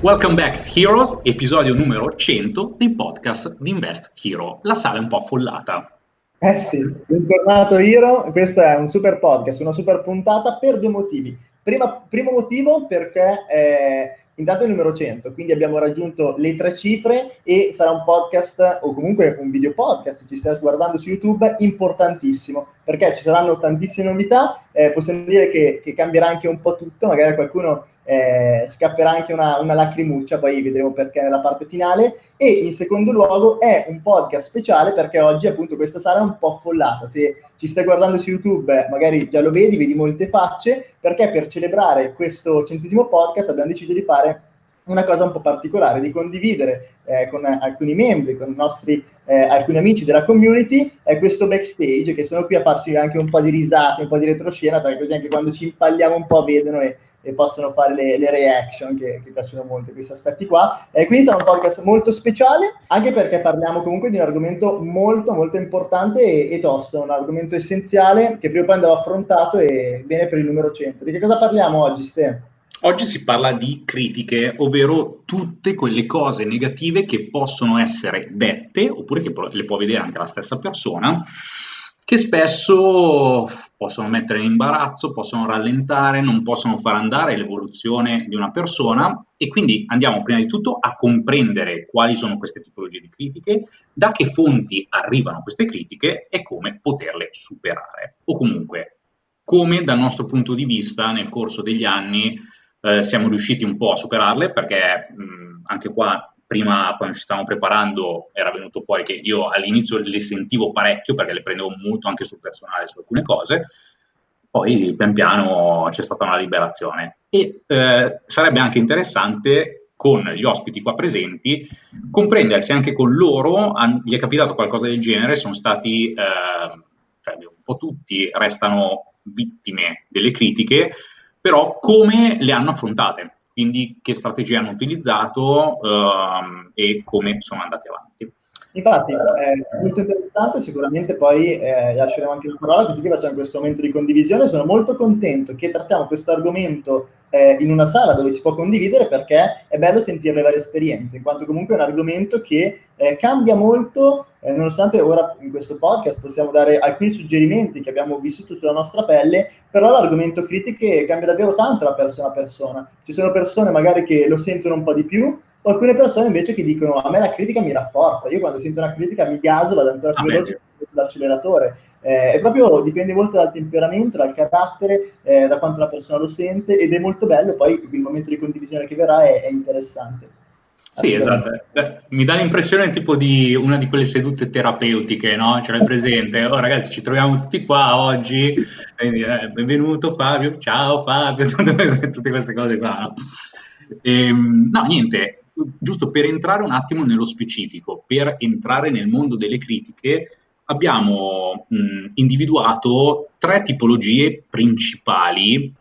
Welcome back Heroes, episodio numero 100 dei podcast di Invest Hero. La sala è un po' affollata. Eh sì, bentornato Hero, questo è un super podcast, una super puntata per due motivi. Prima, primo motivo perché eh, intanto è il numero 100, quindi abbiamo raggiunto le tre cifre e sarà un podcast o comunque un video podcast, ci stai guardando su YouTube, importantissimo perché ci saranno tantissime novità, eh, possiamo dire che, che cambierà anche un po' tutto, magari qualcuno eh, scapperà anche una, una, lacrimuccia, poi vedremo perché nella parte finale. E in secondo luogo è un podcast speciale perché oggi appunto questa sala è un po' affollata. Se ci stai guardando su YouTube, magari già lo vedi, vedi molte facce, perché per celebrare questo centesimo podcast abbiamo deciso di fare una cosa un po' particolare, di condividere eh, con alcuni membri, con nostri eh, alcuni amici della community, eh, questo backstage, che sono qui a farci anche un po' di risate, un po' di retroscena, perché così anche quando ci impalliamo un po' vedono e, e possono fare le, le reaction, che, che, piacciono molto questi aspetti qua. E quindi sarà un podcast molto speciale, anche perché parliamo comunque di un argomento molto, molto importante e, e tosto, un argomento essenziale che prima o poi andava affrontato e bene per il numero 100. Di che cosa parliamo oggi, Ste? Oggi si parla di critiche, ovvero tutte quelle cose negative che possono essere dette, oppure che le può vedere anche la stessa persona, che spesso possono mettere in imbarazzo, possono rallentare, non possono far andare l'evoluzione di una persona. E quindi andiamo prima di tutto a comprendere quali sono queste tipologie di critiche, da che fonti arrivano queste critiche e come poterle superare. O comunque come dal nostro punto di vista nel corso degli anni eh, siamo riusciti un po' a superarle perché mh, anche qua prima quando ci stavamo preparando era venuto fuori che io all'inizio le sentivo parecchio perché le prendevo molto anche sul personale su alcune cose. Poi pian piano c'è stata una liberazione. E eh, sarebbe anche interessante con gli ospiti qua presenti comprendere se anche con loro han, gli è capitato qualcosa del genere sono stati eh, cioè un po' tutti restano vittime delle critiche però come le hanno affrontate, quindi che strategie hanno utilizzato ehm, e come sono andati avanti. Infatti è molto interessante, sicuramente poi eh, lasceremo anche la parola così che facciamo questo momento di condivisione. Sono molto contento che trattiamo questo argomento eh, in una sala dove si può condividere perché è bello sentire le varie esperienze, in quanto comunque è un argomento che eh, cambia molto, eh, nonostante ora in questo podcast possiamo dare alcuni suggerimenti che abbiamo vissuto sulla nostra pelle, però l'argomento critiche cambia davvero tanto da persona a persona. Ci sono persone magari che lo sentono un po' di più, o alcune persone invece che dicono a me la critica mi rafforza, io quando sento una critica mi gaso, vado ancora più veloce sull'acceleratore. Eh, è proprio dipende molto dal temperamento, dal carattere, eh, da quanto la persona lo sente ed è molto bello, poi il momento di condivisione che verrà è, è interessante. Sì, esatto. Mi dà l'impressione tipo di una di quelle sedute terapeutiche, no? Ce l'hai presente? Oh, ragazzi, ci troviamo tutti qua oggi. Eh, benvenuto Fabio, ciao Fabio, tutte queste cose qua, no? E, ehm, no, niente, giusto per entrare un attimo nello specifico, per entrare nel mondo delle critiche, abbiamo mh, individuato tre tipologie principali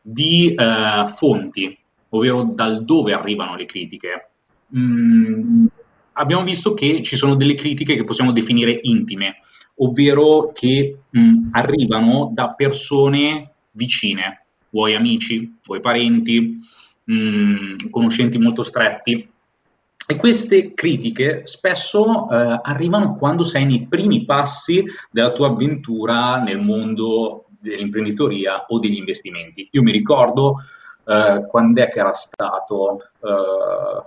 di eh, fonti, ovvero dal dove arrivano le critiche. Mm, abbiamo visto che ci sono delle critiche che possiamo definire intime, ovvero che mh, arrivano da persone vicine, vuoi amici, vuoi parenti, mh, conoscenti molto stretti. E queste critiche spesso eh, arrivano quando sei nei primi passi della tua avventura nel mondo dell'imprenditoria o degli investimenti. Io mi ricordo eh, quando è che era stato, eh,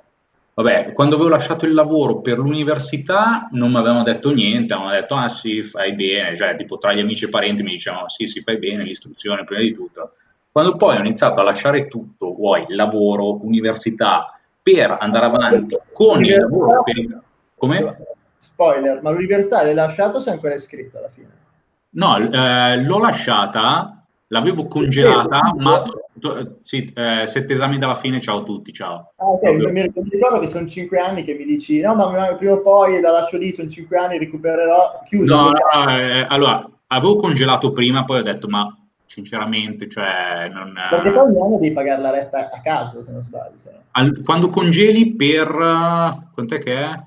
vabbè, quando avevo lasciato il lavoro per l'università non mi avevano detto niente, avevano detto ah sì, fai bene, cioè tipo tra gli amici e parenti mi dicevano sì, sì, fai bene, l'istruzione prima di tutto. Quando poi ho iniziato a lasciare tutto, vuoi lavoro, università, per andare avanti con il lavoro per... Come? Spoiler, ma l'università l'hai lasciata o sei ancora iscritto alla fine? No, eh, l'ho lasciata, l'avevo congelata, ma sì, eh, sette esami dalla fine, ciao a tutti, ciao. Ah, ok, mi, mi ricordo che sono cinque anni che mi dici, no, ma prima o poi la lascio lì, sono cinque anni, recupererò, chiuso. No, no, eh, allora, avevo congelato prima, poi ho detto, ma sinceramente, cioè non... Perché poi ogni anno devi pagare la retta a caso, se non sbaglio. Se no. Al, quando congeli per... quant'è che è?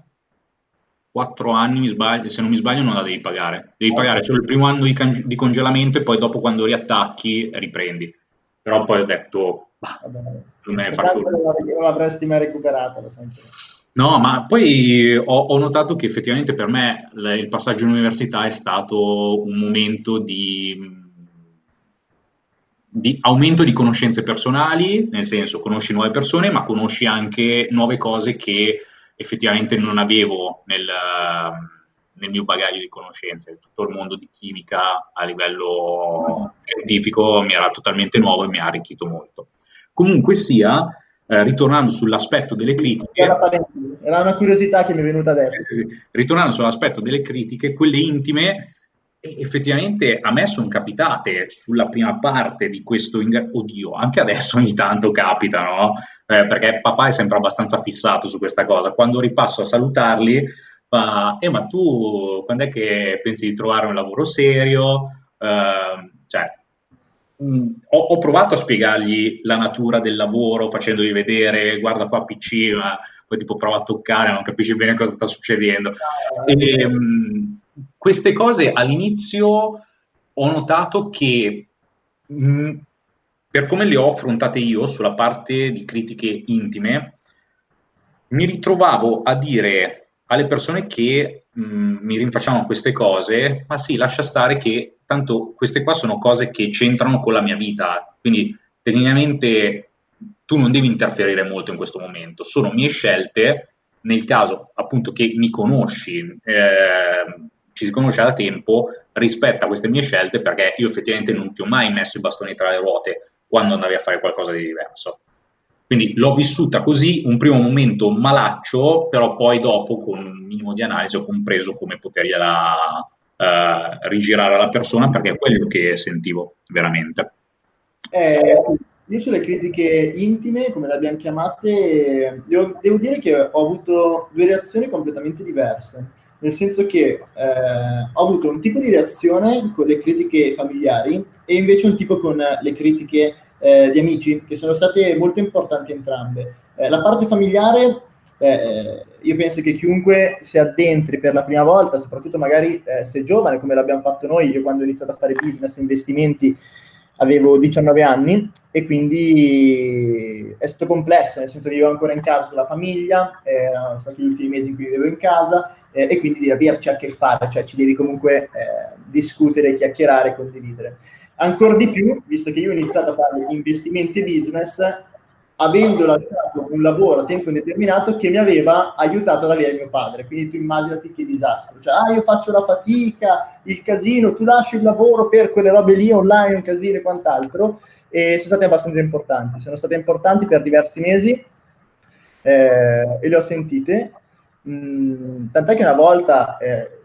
Quattro anni, sbaglio, se non mi sbaglio, non la devi pagare. Devi pagare solo il primo anno di, di, congelamento e poi dopo quando riattacchi riprendi. Però poi ho detto, Vabbè, non me ne faccio. Non l'avresti mai recuperata, lo sai. No, ma poi ho, ho, notato che effettivamente per me il passaggio in università è stato un momento di, di, aumento di conoscenze personali, nel senso conosci nuove persone, ma conosci anche nuove cose che effettivamente non avevo nel, nel mio bagaglio di conoscenze. Tutto il mondo di chimica a livello scientifico mi era totalmente nuovo e mi ha arricchito molto. Comunque sia, eh, ritornando sull'aspetto delle critiche... Era una curiosità che mi è venuta adesso. Ritornando sull'aspetto delle critiche, quelle intime, effettivamente a me sono capitate sulla prima parte di questo... Oddio, anche adesso ogni tanto capita, no? Eh, perché papà è sempre abbastanza fissato su questa cosa. Quando ripasso a salutarli, fa, eh ma tu quando è che pensi di trovare un lavoro serio? Eh, cioè, mh, ho, ho, provato a spiegargli la natura del lavoro facendogli vedere, guarda qua PC, ma poi tipo prova a toccare, non capisci bene cosa sta succedendo. E, mh, queste cose all'inizio ho notato che mh, per come le ho affrontate io sulla parte di critiche intime, mi ritrovavo a dire alle persone che mh, mm, mi rinfacciano queste cose, ma sì, lascia stare che tanto queste qua sono cose che c'entrano con la mia vita, quindi tecnicamente tu non devi interferire molto in questo momento, sono mie scelte, nel caso appunto che mi conosci, eh, ci si conosce da tempo, rispetta queste mie scelte perché io effettivamente non ti ho mai messo i bastoni tra le ruote quando andavi a fare qualcosa di diverso. Quindi l'ho vissuta così, un primo momento malaccio, però poi dopo con un minimo di analisi ho compreso come potergliela eh, rigirare alla persona perché è quello che sentivo veramente. Eh, io sulle critiche intime, come le abbiamo chiamate, devo, devo, dire che ho avuto due reazioni completamente diverse, nel senso che eh, ho avuto un tipo di reazione con le critiche familiari e invece un tipo con le critiche eh, di amici, che sono state molto importanti entrambe. Eh, la parte familiare, eh, io penso che chiunque si addentri per la prima volta, soprattutto magari eh, se giovane, come l'abbiamo fatto noi, io quando ho iniziato a fare business, investimenti, avevo 19 anni e quindi è stato complesso, nel senso che vivevo ancora in casa con la famiglia, erano stati gli ultimi mesi in cui vivevo in casa eh, e quindi devi averci a che fare, cioè ci devi comunque eh, discutere, chiacchierare, condividere. Ancora di più, visto che io ho iniziato a fare investimenti business, avendo lasciato un lavoro a tempo indeterminato che mi aveva aiutato ad avere mio padre. Quindi tu immaginati che disastro. Cioè, ah, io faccio la fatica, il casino, tu lasci il lavoro per quelle robe lì online, un casino e quant'altro. E sono state abbastanza importanti. Sono state importanti per diversi mesi eh, e le ho sentite. Mm, tant'è che una volta... Eh,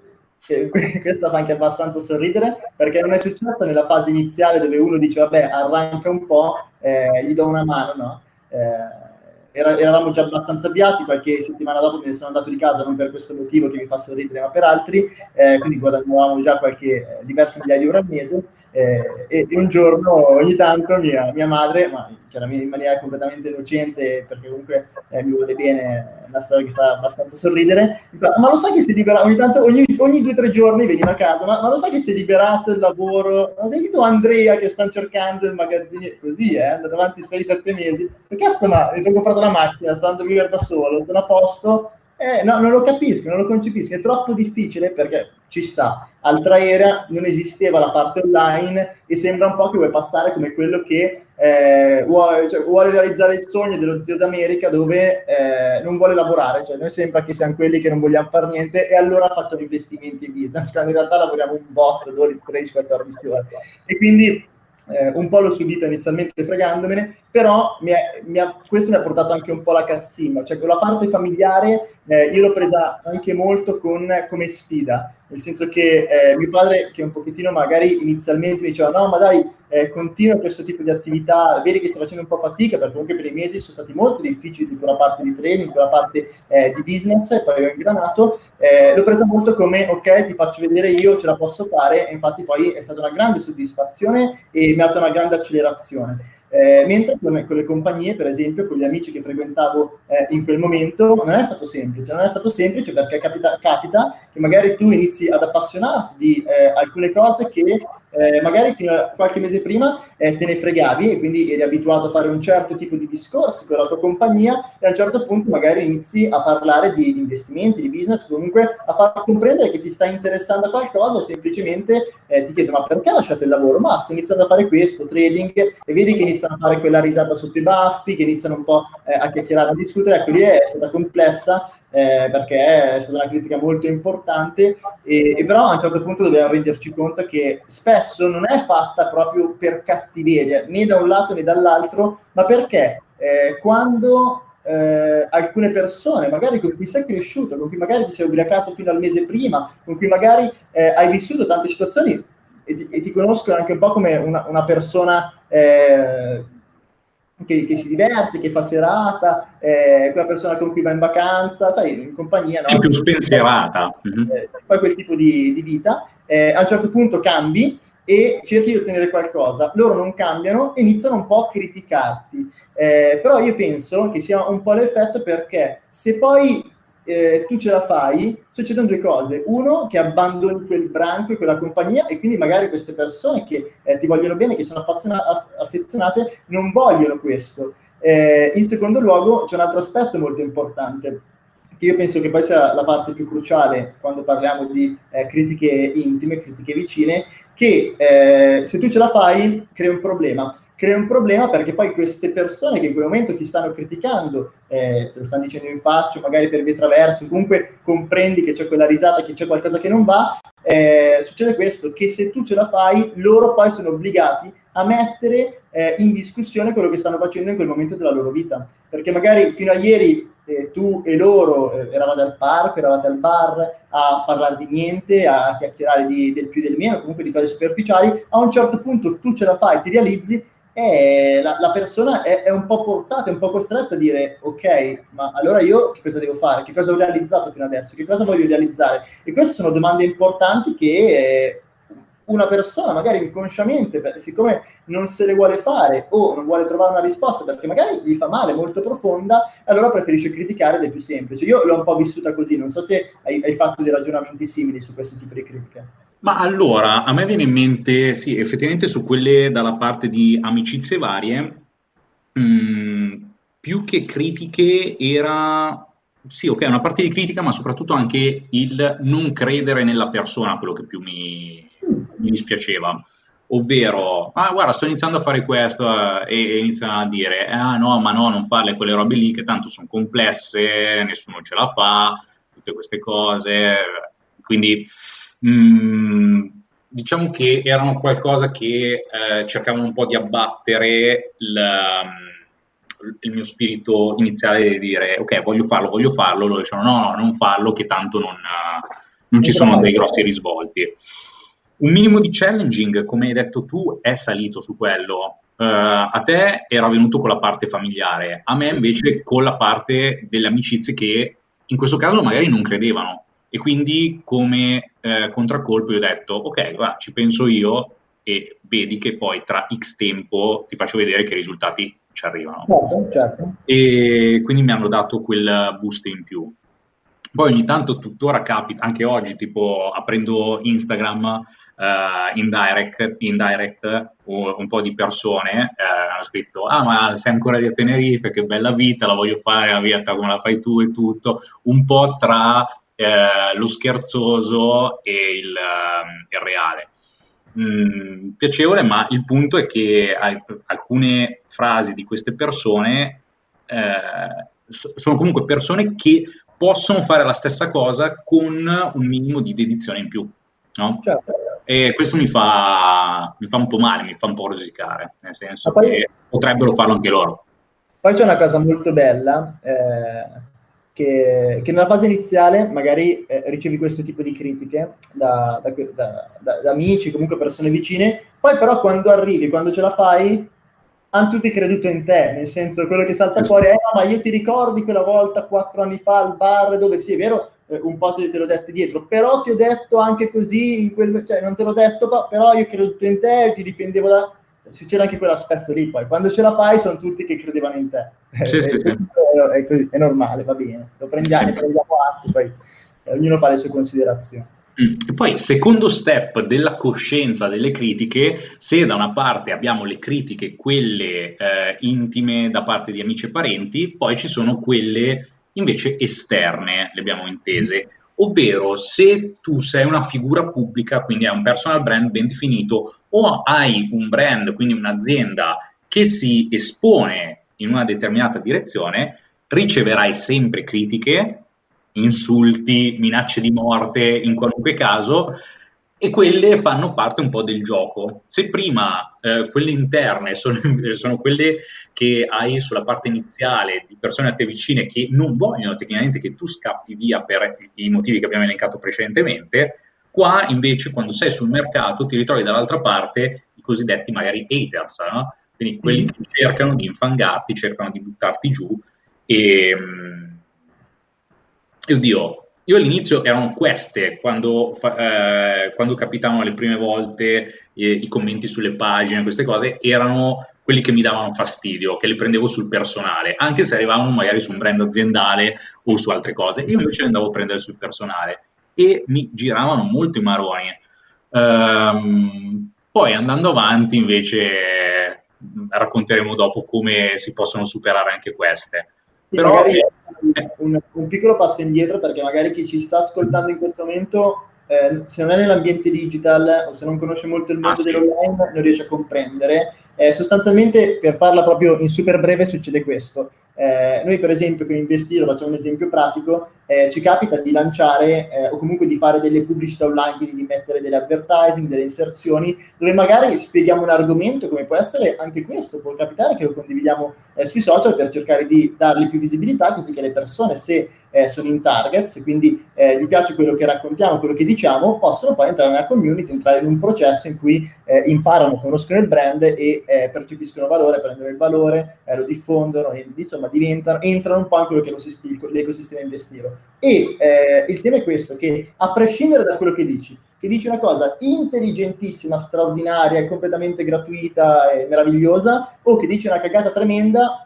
questo fa anche abbastanza sorridere perché non è successo nella fase iniziale dove uno dice vabbè arranca un po', eh, gli do una mano, no? Eh, era, eravamo già abbastanza avviati, qualche settimana dopo me ne sono andato di casa, non per questo motivo che mi fa sorridere, ma per altri, eh, quindi guadagnavamo già qualche, eh, diverse migliaia di euro al mese. Eh, e, e, un giorno, ogni tanto, mia, mia madre, ma chiaramente in maniera completamente innocente, perché comunque eh, mi vuole bene, è una storia che fa abbastanza sorridere, ma lo sai che si è liberato, ogni tanto, ogni, ogni due o tre giorni veniva a casa, ma, ma, lo sai che si è liberato il lavoro, ma sei tu Andrea che stanno cercando il magazzino, così, eh, è andato avanti 6-7 mesi, che cazzo ma mi sono comprato la macchina, sto andando a vivere da solo, sono a posto, eh, no, non lo capisco, non lo concepisco, è troppo difficile perché ci sta. Altra era non esisteva la parte online e sembra un po' che vuoi passare come quello che eh, vuole, cioè, vuole, realizzare il sogno dello zio d'America dove eh, non vuole lavorare, cioè noi sembra che siamo quelli che non vogliamo fare niente e allora facciamo investimenti in business, quando in realtà lavoriamo un bot 12, 13, 14 ore. E quindi eh, un po' l'ho subito inizialmente fregandomene, però mi è, mi ha, questo mi ha portato anche un po' la cazzimma, cioè quella parte familiare eh, io l'ho presa anche molto con, come sfida, nel senso che eh, mio padre, che un pochettino magari inizialmente mi diceva no ma dai, eh, continua questo tipo di attività, vedi che sto facendo un po' fatica perché comunque per i mesi sono stati molto difficili di quella parte di training, quella parte eh, di business e poi ho ingranato, eh, l'ho presa molto come ok ti faccio vedere io, ce la posso fare e infatti poi è stata una grande soddisfazione e mi ha dato una grande accelerazione. Eh, mentre con, con, le compagnie, per esempio, con gli amici che frequentavo eh, in quel momento, non è stato semplice. Non è stato semplice perché capita, capita che magari tu inizi ad appassionarti di eh, alcune cose che eh, magari qualche mese prima eh, te ne fregavi e quindi eri abituato a fare un certo tipo di discorsi con la tua compagnia e a un certo punto magari inizi a parlare di investimenti, di business, comunque a far comprendere che ti sta interessando a qualcosa o semplicemente eh, ti chiedo ma perché hai lasciato il lavoro? Ma sto iniziando a fare questo, trading, e vedi che iniziano a fare quella risata sotto i baffi, che iniziano un po' eh, a chiacchierare, a discutere, ecco lì è stata complessa eh, perché è stata una critica molto importante, e, e, però a un certo punto dobbiamo renderci conto che spesso non è fatta proprio per cattiveria, né da un lato né dall'altro, ma perché eh, quando eh, alcune persone, magari con cui sei cresciuto, con cui magari ti sei ubriacato fino al mese prima, con cui magari eh, hai vissuto tante situazioni e ti, e ti, conoscono anche un po' come una, una persona eh, che, che, si diverte, che fa serata, eh, quella persona con cui va in vacanza, sai, in compagnia. No? È più spensierata. Eh, poi quel tipo di, di vita. Eh, a un certo punto cambi e cerchi di ottenere qualcosa. Loro non cambiano e iniziano un po' a criticarti. Eh, però io penso che sia un po' l'effetto perché se poi eh, tu ce la fai, succedono due cose. Uno, che abbandoni quel branco e quella compagnia e quindi magari queste persone che eh, ti vogliono bene, che sono affezionate, non vogliono questo. Eh, in secondo luogo, c'è un altro aspetto molto importante, che io penso che poi sia la parte più cruciale quando parliamo di eh, critiche intime, critiche vicine, che eh, se tu ce la fai, crea un problema crea un problema perché poi queste persone che in quel momento ti stanno criticando, eh, te lo stanno dicendo in faccia, magari per vie traverse, comunque comprendi che c'è quella risata, che c'è qualcosa che non va, eh, succede questo, che se tu ce la fai, loro poi sono obbligati a mettere eh, in discussione quello che stanno facendo in quel momento della loro vita. Perché magari fino a ieri eh, tu e loro eh, eravate al parco, eravate al bar a parlare di niente, a chiacchierare di, del più e del meno, comunque di cose superficiali, a un certo punto tu ce la fai, ti realizzi e la, la persona è, è, un po' portata, è un po' costretta a dire ok, ma allora io che cosa devo fare? Che cosa ho realizzato fino adesso? Che cosa voglio realizzare? E queste sono domande importanti che eh, una persona magari inconsciamente, siccome non se le vuole fare o non vuole trovare una risposta perché magari gli fa male, molto profonda, allora preferisce criticare ed è più semplice. Io l'ho un po' vissuta così, non so se hai, hai fatto dei ragionamenti simili su questo tipo di critiche. Ma allora, a me viene in mente, sì, effettivamente su quelle dalla parte di amicizie varie, mh, mm, più che critiche era, sì, ok, una parte di critica, ma soprattutto anche il non credere nella persona, quello che più mi, mi dispiaceva. Ovvero, ah guarda, sto iniziando a fare questo eh, e, e iniziano a dire, ah no, ma no, non farle quelle robe lì che tanto sono complesse, nessuno ce la fa, tutte queste cose. Quindi Mm, diciamo che erano qualcosa che eh, cercavano un po' di abbattere il, mm, il, mio spirito iniziale di dire ok voglio farlo, voglio farlo, loro dicevano no, no, non farlo che tanto non, non ci sono dei grossi risvolti. Un minimo di challenging, come hai detto tu, è salito su quello. Uh, a te era venuto con la parte familiare, a me invece con la parte delle amicizie che in questo caso magari non credevano. E quindi come eh, contraccolpo io ho detto, ok, va, ci penso io e vedi che poi tra X tempo ti faccio vedere che risultati ci arrivano. Certo, certo. E quindi mi hanno dato quel boost in più. Poi ogni tanto tuttora capita, anche oggi, tipo aprendo Instagram, Uh, in direct, in direct un, un, po' di persone uh, hanno scritto ah ma sei ancora a Tenerife, che bella vita, la voglio fare la vita come la fai tu e tutto, un po' tra eh, lo scherzoso e il, uh, il reale. Mm, piacevole, ma il punto è che alc- alcune frasi di queste persone eh, so- sono comunque persone che possono fare la stessa cosa con un minimo di dedizione in più. No? Certo. E questo mi fa, mi fa, un po' male, mi fa un po' rosicare, nel senso poi, che potrebbero farlo anche loro. Poi c'è una cosa molto bella, eh, che, che, nella fase iniziale magari eh, ricevi questo tipo di critiche da, da, da, da, amici, comunque persone vicine, poi però quando arrivi, quando ce la fai, hanno tutti creduto in te, nel senso quello che salta fuori è ma io ti ricordi quella volta quattro anni fa al bar dove sì, è vero, eh, un po' te l'ho detto dietro, però ti ho detto anche così, quel, cioè non te l'ho detto, però io ho creduto in te, ti difendevo da c'era anche quell'aspetto lì poi quando ce la fai sono tutti che credevano in te. Sì, sì, sì. È, così, è, normale va bene. Lo prendiamo, prendiamo atto poi eh, ognuno fa le sue considerazioni. Mm. E poi, secondo step della coscienza delle critiche, se da una parte abbiamo le critiche, quelle eh, intime da parte di amici e parenti, poi ci sono quelle invece esterne, le abbiamo intese, ovvero se tu sei una figura pubblica, quindi hai un personal brand ben definito, o hai un brand, quindi un'azienda che si espone in una determinata direzione, riceverai sempre critiche, insulti, minacce di morte in qualunque caso, e quelle fanno parte un po' del gioco. Se prima eh, quelle interne sono, sono, quelle che hai sulla parte iniziale di persone a te vicine che non vogliono tecnicamente che tu scappi via per i motivi che abbiamo elencato precedentemente, qua invece quando sei sul mercato ti ritrovi dall'altra parte i cosiddetti magari haters, no? quindi quelli mm-hmm. che cercano di infangarti, cercano di buttarti giù e, mm, e oddio, io all'inizio erano queste, quando, eh, quando capitavano le prime volte eh, i commenti sulle pagine, queste cose, erano quelli che mi davano fastidio, che li prendevo sul personale, anche se arrivavano magari su un brand aziendale o su altre cose. Io invece li andavo a prendere sul personale e mi giravano molto i maroni. Um, poi andando avanti invece racconteremo dopo come si possono superare anche queste. Però, magari un, un, piccolo passo indietro perché magari chi ci sta ascoltando in questo momento, eh, se non è nell'ambiente digital o se non conosce molto il mondo ah, dell'online, non riesce a comprendere. Eh, sostanzialmente, per farla proprio in super breve, succede questo. Eh, noi per esempio con Investiro, facciamo un esempio pratico, eh, ci capita di lanciare eh, o comunque di fare delle pubblicità online, quindi di mettere delle advertising, delle inserzioni, dove magari spieghiamo un argomento, come può essere anche questo, può capitare che lo condividiamo eh, sui social per cercare di dargli più visibilità, così che le persone, se eh, sono in target, se quindi eh, gli piace quello che raccontiamo, quello che diciamo, possono poi entrare nella community, entrare in un processo in cui imparano, conoscono il brand e percepiscono valore, prendono il valore, lo diffondono e insomma diventano, entrano un po' in quello che è l'ecosistema investiro. E eh, il tema è questo, che a prescindere da quello che dici, che dici una cosa intelligentissima, straordinaria, completamente gratuita e meravigliosa, o che dici una cagata tremenda,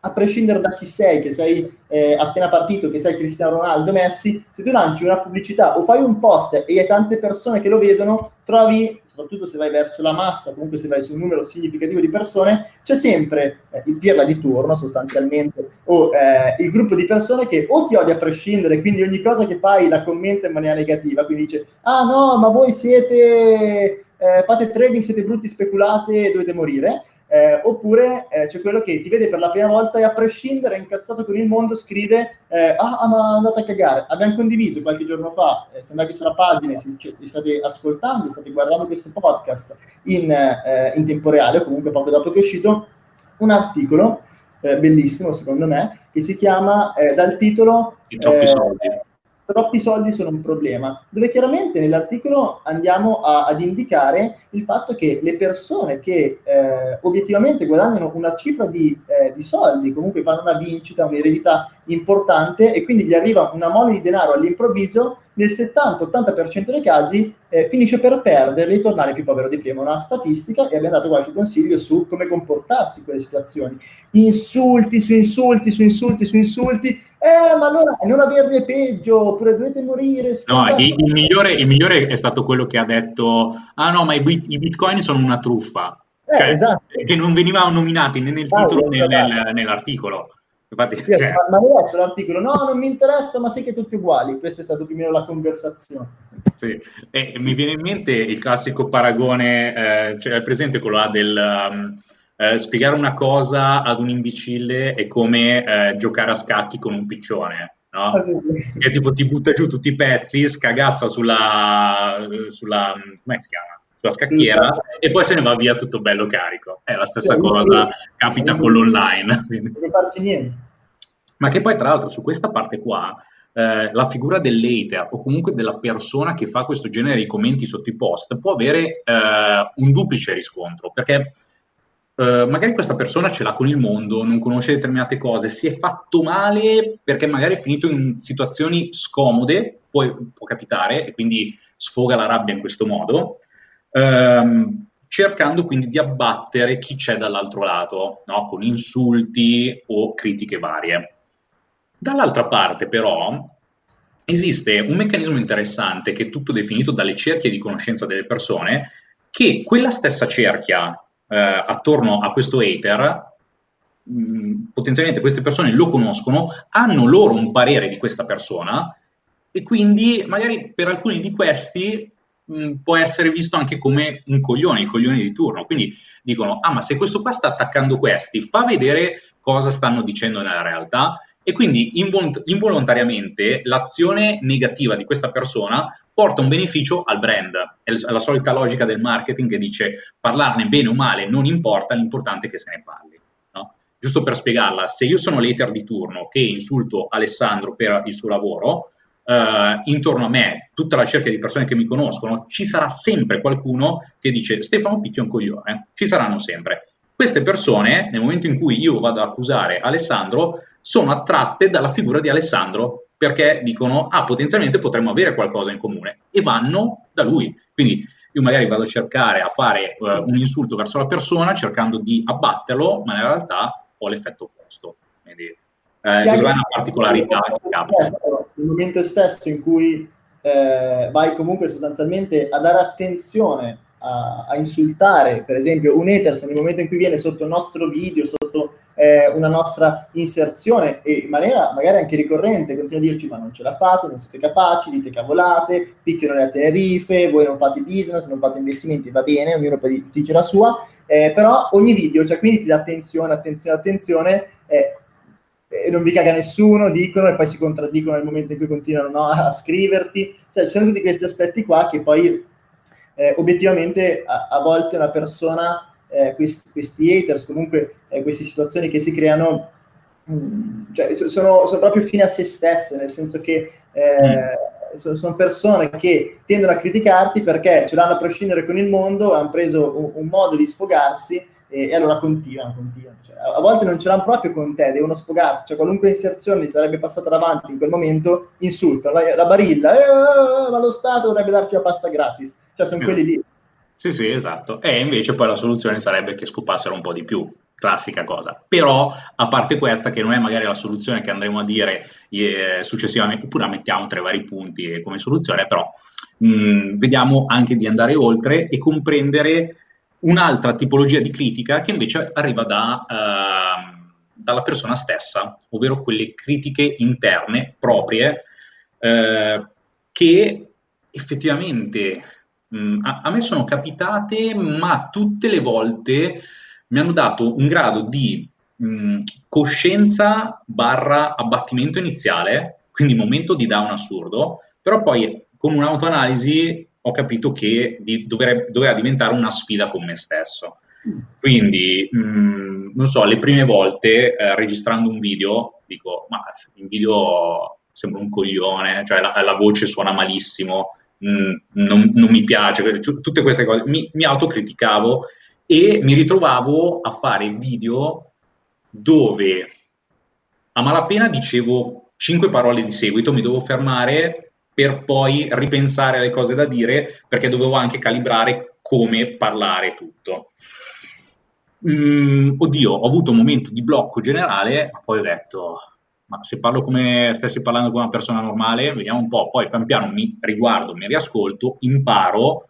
a prescindere da chi sei, che sei eh, appena partito, che sei Cristiano Ronaldo, Messi, se tu lanci una pubblicità o fai un post e hai tante persone che lo vedono, trovi soprattutto se vai verso la massa, comunque se vai su un numero significativo di persone, c'è sempre eh, il pirla di turno sostanzialmente, o eh, il gruppo di persone che o ti odia a prescindere, quindi ogni cosa che fai la commenta in maniera negativa, quindi dice, ah no, ma voi siete, eh, fate trading, siete brutti, speculate, dovete morire, eh, oppure eh, c'è quello che ti vede per la prima volta e a prescindere, incazzato con il mondo, scrive eh, ah, ah, ma andate a cagare. Abbiamo condiviso qualche giorno fa, eh, se andate sulla pagina, se li state ascoltando, state guardando questo podcast in, eh, in, tempo reale, o comunque poco dopo che è uscito, un articolo eh, bellissimo secondo me, che si chiama dal titolo... I troppi soldi troppi soldi sono un problema, dove chiaramente nell'articolo andiamo a, ad indicare il fatto che le persone che eh, obiettivamente guadagnano una cifra di, eh, di, soldi, comunque fanno una vincita, un'eredità importante e quindi gli arriva una mole di denaro all'improvviso, nel 70-80% dei casi eh, finisce per perderli e tornare più povero di prima. Una statistica e abbiamo dato qualche consiglio su come comportarsi in quelle situazioni. Insulti su insulti su insulti su insulti eh, ma allora non averli è peggio, oppure dovete morire. No, il, il, migliore, il, migliore, è stato quello che ha detto, ah no, ma i, i bitcoin sono una truffa. Eh, cioè, esatto. Che non venivano nominati né nel ah, titolo né nel, nell'articolo. Infatti, sì, cioè... ma, ma letto l'articolo, no, non mi interessa, ma sì che tutti uguali. Questa è stata più o meno la conversazione. Sì, e mi viene in mente il classico paragone, eh, cioè presente quello là del... Um, eh, spiegare una cosa ad un imbecille è come eh, giocare a scacchi con un piccione, no? Ah, sì. Che tipo ti butta giù tutti i pezzi, scagazza sulla, sulla come si chiama? Sulla scacchiera sì, e poi se ne va via tutto bello carico. È la stessa sì, cosa, capita con l'online. Non farci niente. Ma che poi tra l'altro su questa parte qua eh, la figura dell'hater o comunque della persona che fa questo genere di commenti sotto i post può avere eh, un duplice riscontro, perché Uh, magari questa persona ce l'ha con il mondo, non conosce determinate cose, si è fatto male perché magari è finito in situazioni scomode, può, può capitare, e quindi sfoga la rabbia in questo modo, uh, cercando quindi di abbattere chi c'è dall'altro lato, no? con insulti o critiche varie. Dall'altra parte però esiste un meccanismo interessante che è tutto definito dalle cerchie di conoscenza delle persone, che quella stessa cerchia eh, attorno a questo hater, mm, potenzialmente queste persone lo conoscono, hanno loro un parere di questa persona e quindi magari per alcuni di questi mh, mm, può essere visto anche come un coglione, il coglione di turno. Quindi dicono, ah ma se questo qua sta attaccando questi, fa vedere cosa stanno dicendo nella realtà e quindi invol- involontariamente l'azione negativa di questa persona porta un beneficio al brand. È la solita logica del marketing che dice parlarne bene o male non importa, l'importante è che se ne parli. No? Giusto per spiegarla, se io sono l'hater di turno che insulto Alessandro per il suo lavoro, Uh, intorno a me, tutta la cerchia di persone che mi conoscono, ci sarà sempre qualcuno che dice Stefano picchio un coglione, ci saranno sempre. Queste persone, nel momento in cui io vado ad accusare Alessandro, sono attratte dalla figura di Alessandro perché dicono, ah, potenzialmente potremmo avere qualcosa in comune e vanno da lui. Quindi io magari vado a cercare a fare uh, un insulto verso la persona cercando di abbatterlo, ma in realtà ho l'effetto opposto. Quindi eh, questa è una particolarità che capita. Nel momento stesso in cui eh, vai comunque sostanzialmente a dare attenzione a, a, insultare, per esempio, un haters nel momento in cui viene sotto il nostro video, sotto eh, una nostra inserzione e in maniera magari anche ricorrente continua a dirci ma non ce la fate, non siete capaci, dite cavolate, picchiano le tenerife, voi non fate business, non fate investimenti, va bene, ognuno dice la sua, eh, però ogni video, cioè quindi ti dà attenzione, attenzione, attenzione, eh, e non vi caga nessuno, dicono e poi si contraddicono nel momento in cui continuano no, a scriverti, cioè ci sono tutti questi aspetti qua che poi eh, obiettivamente a, a, volte una persona, eh, questi, questi, haters, comunque eh, queste situazioni che si creano, mh, mm, cioè, sono, sono, proprio fine a se stesse, nel senso che eh, mm. sono, sono, persone che tendono a criticarti perché ce l'hanno a prescindere con il mondo, hanno preso un, un modo di sfogarsi e, e allora continuano, continuano. Cioè, a, a, volte non ce l'hanno proprio con te, devono sfogarsi, cioè qualunque inserzione gli sarebbe passata davanti in quel momento, insultano, la, la barilla, eh, ma lo Stato dovrebbe darci la pasta gratis cioè sono quelli lì. Sì, sì, esatto. E invece poi la soluzione sarebbe che scopassero un po' di più, classica cosa. Però, a parte questa, che non è magari la soluzione che andremo a dire eh, successivamente, oppure mettiamo tra i vari punti come soluzione, però mh, mm, vediamo anche di andare oltre e comprendere un'altra tipologia di critica che invece arriva da, uh, dalla persona stessa, ovvero quelle critiche interne proprie uh, che effettivamente Mm, a, a me sono capitate, ma tutte le volte mi hanno dato un grado di mh, mm, coscienza barra abbattimento iniziale, quindi momento di down assurdo, però poi con un'autoanalisi ho capito che di, dovere, doveva diventare una sfida con me stesso. Quindi, mh, mm, non so, le prime volte eh, registrando un video, dico, ma il video sembra un coglione, cioè la, la voce suona malissimo, Mm, non, non, mi piace, tutte queste cose, mi, mi autocriticavo e mi ritrovavo a fare video dove a malapena dicevo cinque parole di seguito, mi dovevo fermare per poi ripensare alle cose da dire perché dovevo anche calibrare come parlare tutto. Mm, oddio, ho avuto un momento di blocco generale, ma poi ho detto ma se parlo come stessi parlando con una persona normale, vediamo un po', poi pian piano mi riguardo, mi riascolto, imparo,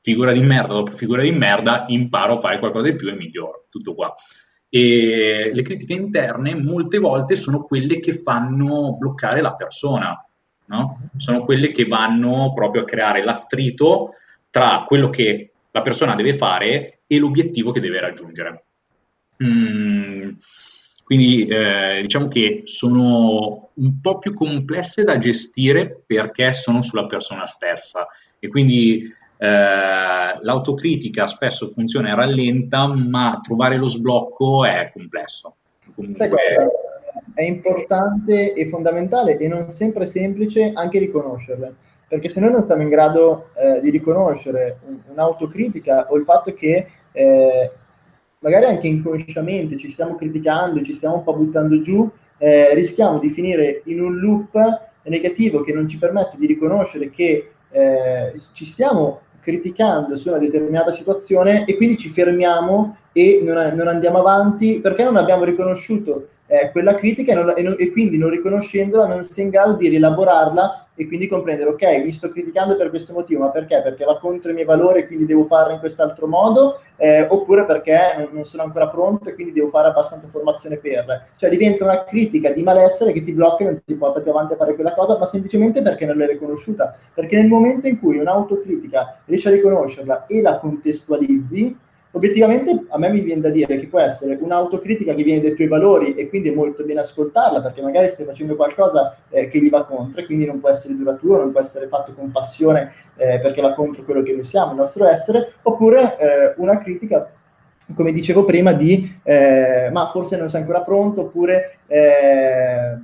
figura di merda dopo figura di merda, imparo a fare qualcosa di più e miglioro, tutto qua. E le critiche interne molte volte sono quelle che fanno bloccare la persona, no? sono quelle che vanno proprio a creare l'attrito tra quello che la persona deve fare e l'obiettivo che deve raggiungere. Mm quindi eh, diciamo che sono un po' più complesse da gestire perché sono sulla persona stessa e quindi eh, l'autocritica spesso funziona e rallenta, ma trovare lo sblocco è complesso. Comunque... è importante e fondamentale e non sempre semplice anche riconoscerle, perché se noi non siamo in grado eh, di riconoscere un'autocritica o il fatto che eh, magari anche inconsciamente ci stiamo criticando, ci stiamo un po' buttando giù, eh, rischiamo di finire in un loop negativo che non ci permette di riconoscere che eh, ci stiamo criticando su una determinata situazione e quindi ci fermiamo e non, non andiamo avanti perché non abbiamo riconosciuto eh, quella critica e, non, e, non, e, quindi non riconoscendola non sei in grado di rielaborarla e quindi comprendere, ok, mi sto criticando per questo motivo, ma perché? Perché va contro i miei valori e quindi devo farlo in quest'altro modo, eh, oppure perché non, non, sono ancora pronto e quindi devo fare abbastanza formazione per. Cioè diventa una critica di malessere che ti blocca e non ti porta più avanti a fare quella cosa, ma semplicemente perché non l'hai riconosciuta. Perché nel momento in cui un'autocritica riesci a riconoscerla e la contestualizzi, obiettivamente a me mi viene da dire che può essere un'autocritica che viene dai tuoi valori e quindi è molto bene ascoltarla perché magari stai facendo qualcosa eh, che gli va contro e quindi non può essere duraturo, non può essere fatto con passione eh, perché va contro quello che noi siamo, il nostro essere, oppure eh, una critica come dicevo prima di eh, ma forse non sei ancora pronto oppure eh,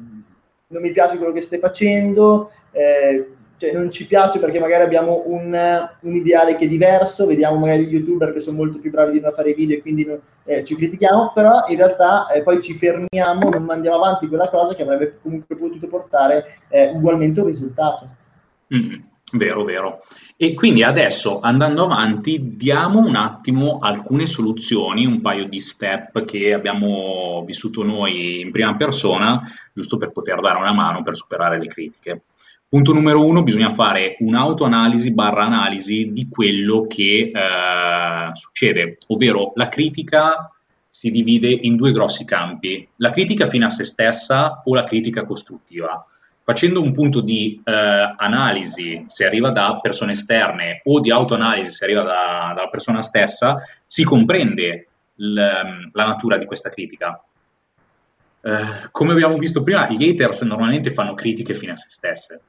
non mi piace quello che stai facendo eh, cioè, non ci piace perché magari abbiamo un, un, ideale che è diverso, vediamo magari gli youtuber che sono molto più bravi di noi a fare video e quindi eh, ci critichiamo, però in realtà eh, poi ci fermiamo, non mandiamo avanti quella cosa che avrebbe comunque potuto portare eh, ugualmente un risultato. Mm, vero, vero. E quindi adesso andando avanti diamo un attimo alcune soluzioni, un paio di step che abbiamo vissuto noi in prima persona, giusto per poter dare una mano per superare le critiche. Punto numero uno, bisogna fare un'autoanalisi barra analisi di quello che eh, succede, ovvero la critica si divide in due grossi campi, la critica fine a se stessa o la critica costruttiva. Facendo un punto di eh, analisi se arriva da persone esterne o di autoanalisi se arriva da, dalla persona stessa, si comprende l, la natura di questa critica. Eh, come abbiamo visto prima, gli haters normalmente fanno critiche fine a se stesse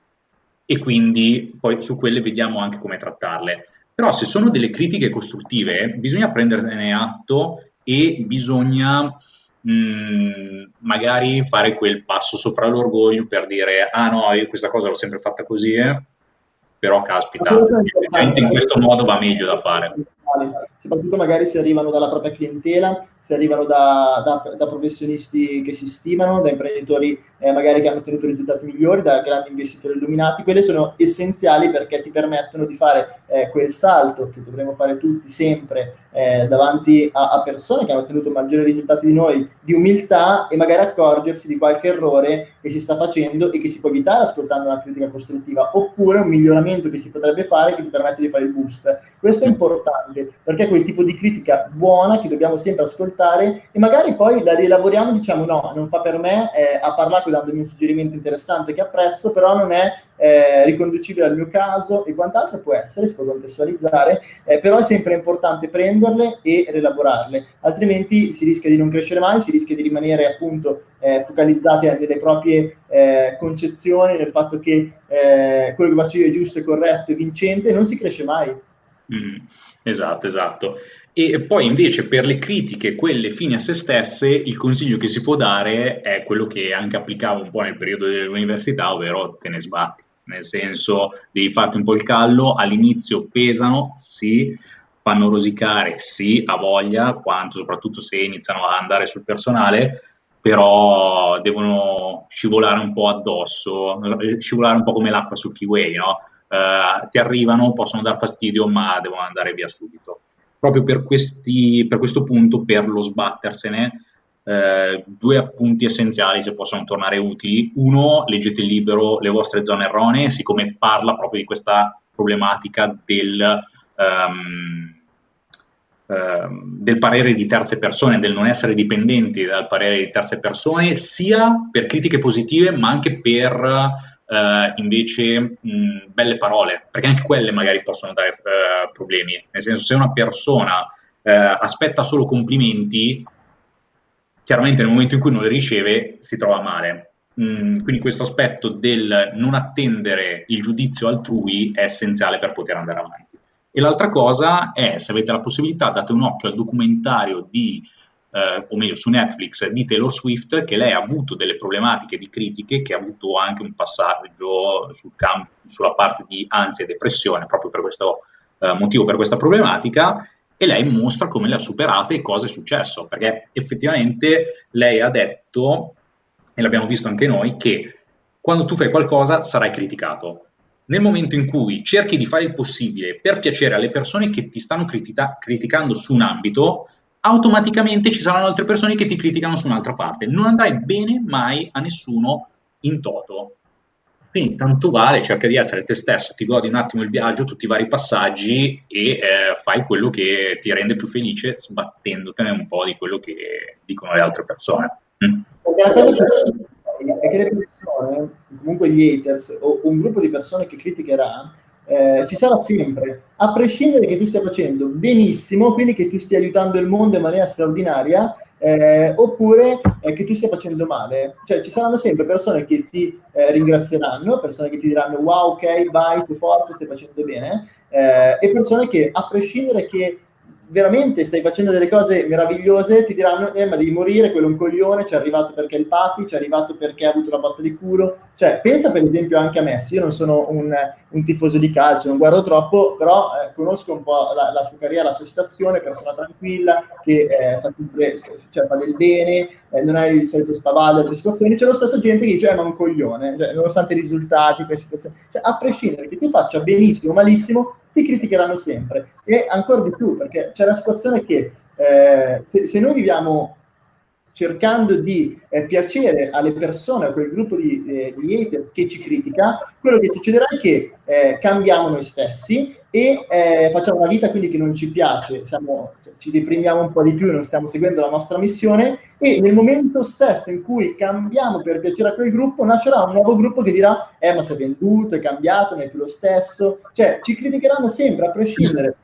e quindi poi su quelle vediamo anche come trattarle. Però se sono delle critiche costruttive bisogna prenderne atto e bisogna mh, mm, magari fare quel passo sopra l'orgoglio per dire ah no, io questa cosa l'ho sempre fatta così, eh? però caspita, effettivamente in questo modo va meglio da fare soprattutto magari se arrivano dalla propria clientela, se arrivano da, da, da professionisti che si stimano, da imprenditori eh, magari che hanno ottenuto risultati migliori, da grandi investitori illuminati, quelle sono essenziali perché ti permettono di fare eh, quel salto che dovremmo fare tutti sempre eh, davanti a, a, persone che hanno ottenuto maggiori risultati di noi, di umiltà e magari accorgersi di qualche errore che si sta facendo e che si può evitare ascoltando una critica costruttiva, oppure un miglioramento che si potrebbe fare che ti permette di fare il boost. Questo è importante perché è quel tipo di critica buona che dobbiamo sempre ascoltare e magari poi la rielaboriamo e diciamo no, non fa per me, eh, ha parlato dandomi un suggerimento interessante che apprezzo, però non è eh, riconducibile al mio caso e quant'altro può essere, si può contestualizzare, eh, però è sempre importante prenderle e rielaborarle, altrimenti si rischia di non crescere mai, si rischia di rimanere appunto eh, focalizzati nelle proprie eh, concezioni, nel fatto che eh, quello che faccio io è giusto, è corretto, è vincente, e non si cresce mai. Mm, esatto, esatto. E poi invece per le critiche, quelle fini a se stesse, il consiglio che si può dare è quello che anche applicavo un po' nel periodo dell'università, ovvero te ne sbatti nel senso devi farti un po' il callo, all'inizio pesano, sì, fanno rosicare, sì, a voglia, quanto soprattutto se iniziano a andare sul personale, però devono scivolare un po' addosso, scivolare un po' come l'acqua sul kiwi, no? Uh, ti arrivano, possono dar fastidio, ma devono andare via subito. Proprio per, questi, per questo punto, per lo sbattersene, eh, due appunti essenziali se possono tornare utili. Uno, leggete il libro Le vostre zone erronee, siccome parla proprio di questa problematica del, um, del parere di terze persone, del non essere dipendenti dal parere di terze persone, sia per critiche positive, ma anche per uh, invece mh, belle parole, perché anche quelle magari possono dare uh, problemi. Nel senso, se una persona aspetta solo complimenti, chiaramente nel momento in cui non le riceve si trova male. Mm, quindi questo aspetto del non attendere il giudizio altrui è essenziale per poter andare avanti. E l'altra cosa è, se avete la possibilità, date un occhio al documentario di, eh, o meglio su Netflix, di Taylor Swift, che lei ha avuto delle problematiche di critiche, che ha avuto anche un passaggio sul camp- sulla parte di ansia e depressione, proprio per questo eh, motivo, per questa problematica, e lei mostra come le ha superate e cosa è successo, perché effettivamente lei ha detto, e l'abbiamo visto anche noi, che quando tu fai qualcosa sarai criticato. Nel momento in cui cerchi di fare il possibile per piacere alle persone che ti stanno critica- criticando su un ambito, automaticamente ci saranno altre persone che ti criticano su un'altra parte. Non andrai bene mai a nessuno in toto. Quindi tanto vale, cerca di essere te stesso, ti godi un attimo il viaggio, tutti i vari passaggi e eh, fai quello che ti rende più felice sbattendotene un po' di quello che dicono le altre persone. Mm? È che le persone, comunque gli haters o un gruppo di persone che criticherà, eh, ci sarà sempre, a prescindere che tu stia facendo benissimo, quindi che tu stia aiutando il mondo in maniera straordinaria, eh, oppure eh, che tu stia facendo male. Cioè ci saranno sempre persone che ti eh, ringrazieranno, persone che ti diranno wow, ok, vai, sei forte, stai facendo bene, eh, e persone che a prescindere che veramente stai facendo delle cose meravigliose, ti diranno, eh, ma devi morire, quello è un coglione, ci è arrivato perché è il papi, ci è arrivato perché ha avuto la botta di culo. Cioè, pensa per esempio anche a Messi, io non sono un, un tifoso di calcio, non guardo troppo, però eh, conosco un po' la, la, sua carriera, la sua situazione, persona tranquilla, che eh, fa, sempre, cioè, fa del bene, eh, non hai il solito spavaldo delle situazioni, c'è lo stesso gente che dice, eh, ma un coglione, cioè, nonostante i risultati, queste situazioni. Cioè, a prescindere che tu faccia benissimo o malissimo, ti criticheranno sempre. E ancora di più perché c'è la situazione che eh, se, se, noi viviamo cercando di eh, piacere alle persone, a quel gruppo di, eh, di, haters che ci critica, quello che succederà è che eh, cambiamo noi stessi e eh, facciamo una vita quindi che non ci piace, siamo, ci deprimiamo un po' di più, non stiamo seguendo la nostra missione e nel momento stesso in cui cambiamo per piacere a quel gruppo, nascerà un nuovo gruppo che dirà eh ma sei venduto, è cambiato, non è più lo stesso, cioè ci criticheranno sempre a prescindere.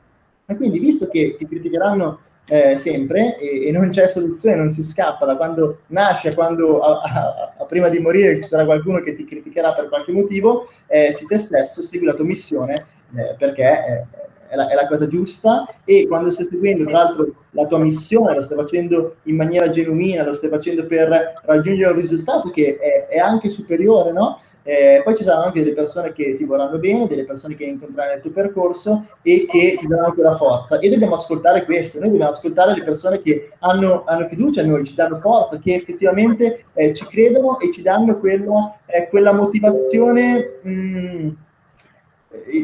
E quindi visto che ti criticheranno eh, sempre e, e, non c'è soluzione, non si scappa da quando nasce quando a, a, a prima di morire ci sarà qualcuno che ti criticherà per qualche motivo, eh, si te stesso, segui la tua missione eh, perché eh, è la, è la, cosa giusta e quando stai seguendo tra l'altro la tua missione, lo stai facendo in maniera genuina, lo stai facendo per raggiungere un risultato che è, è anche superiore, no? Eh, poi ci saranno anche delle persone che ti vorranno bene, delle persone che incontrerai nel tuo percorso e che ti daranno quella forza. E dobbiamo ascoltare questo, noi dobbiamo ascoltare le persone che hanno, hanno fiducia in noi, ci danno forza, che effettivamente eh, ci credono e ci danno quella, eh, quella motivazione. Mh, mm,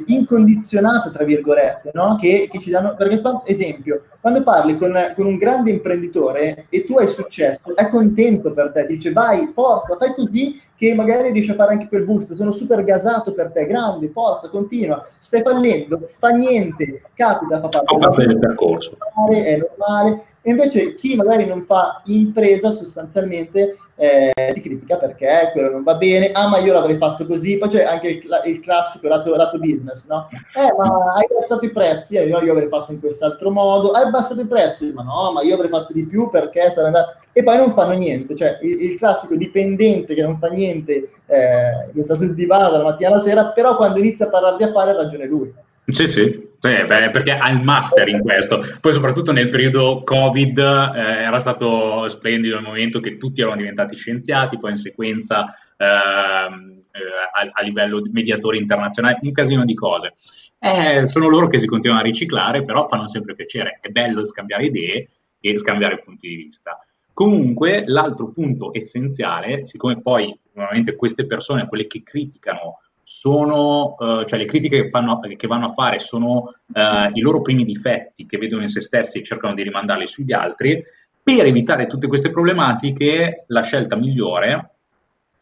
incondizionata, tra virgolette, no? che, che, ci danno, perché esempio, quando parli con, con, un grande imprenditore e tu hai successo, è contento per te, ti dice vai, forza, fai così che magari riesci a fare anche quel boost, sono super gasato per te, grande, forza, continua, stai fallendo, fa niente, capita, fa parte, fa parte del percorso. È normale, invece chi magari non fa impresa sostanzialmente eh, ti critica perché quello non va bene, ah ma io l'avrei fatto così, poi c'è anche il, il classico lato, lato, business, no? Eh ma hai alzato i prezzi, eh, io avrei fatto in quest'altro modo, hai abbassato i prezzi, ma no, ma io avrei fatto di più perché sarei andato... E poi non fanno niente, cioè il, il classico dipendente che non fa niente, eh, che sta sul divano dalla mattina alla sera, però quando inizia a parlare di affari ha ragione lui. Sì, sì, eh, beh, perché ha il master in questo. Poi soprattutto nel periodo Covid eh, era stato splendido il momento che tutti erano diventati scienziati, poi in sequenza ehm, eh, a, a, livello di mediatori internazionali, un casino di cose. Eh, sono loro che si continuano a riciclare, però fanno sempre piacere. È bello scambiare idee e scambiare punti di vista. Comunque, l'altro punto essenziale, siccome poi normalmente queste persone, quelle che criticano sono, uh, cioè le critiche che, fanno, che, vanno a fare sono uh, i loro primi difetti che vedono in se stessi e cercano di rimandarli sugli altri. Per evitare tutte queste problematiche, la scelta migliore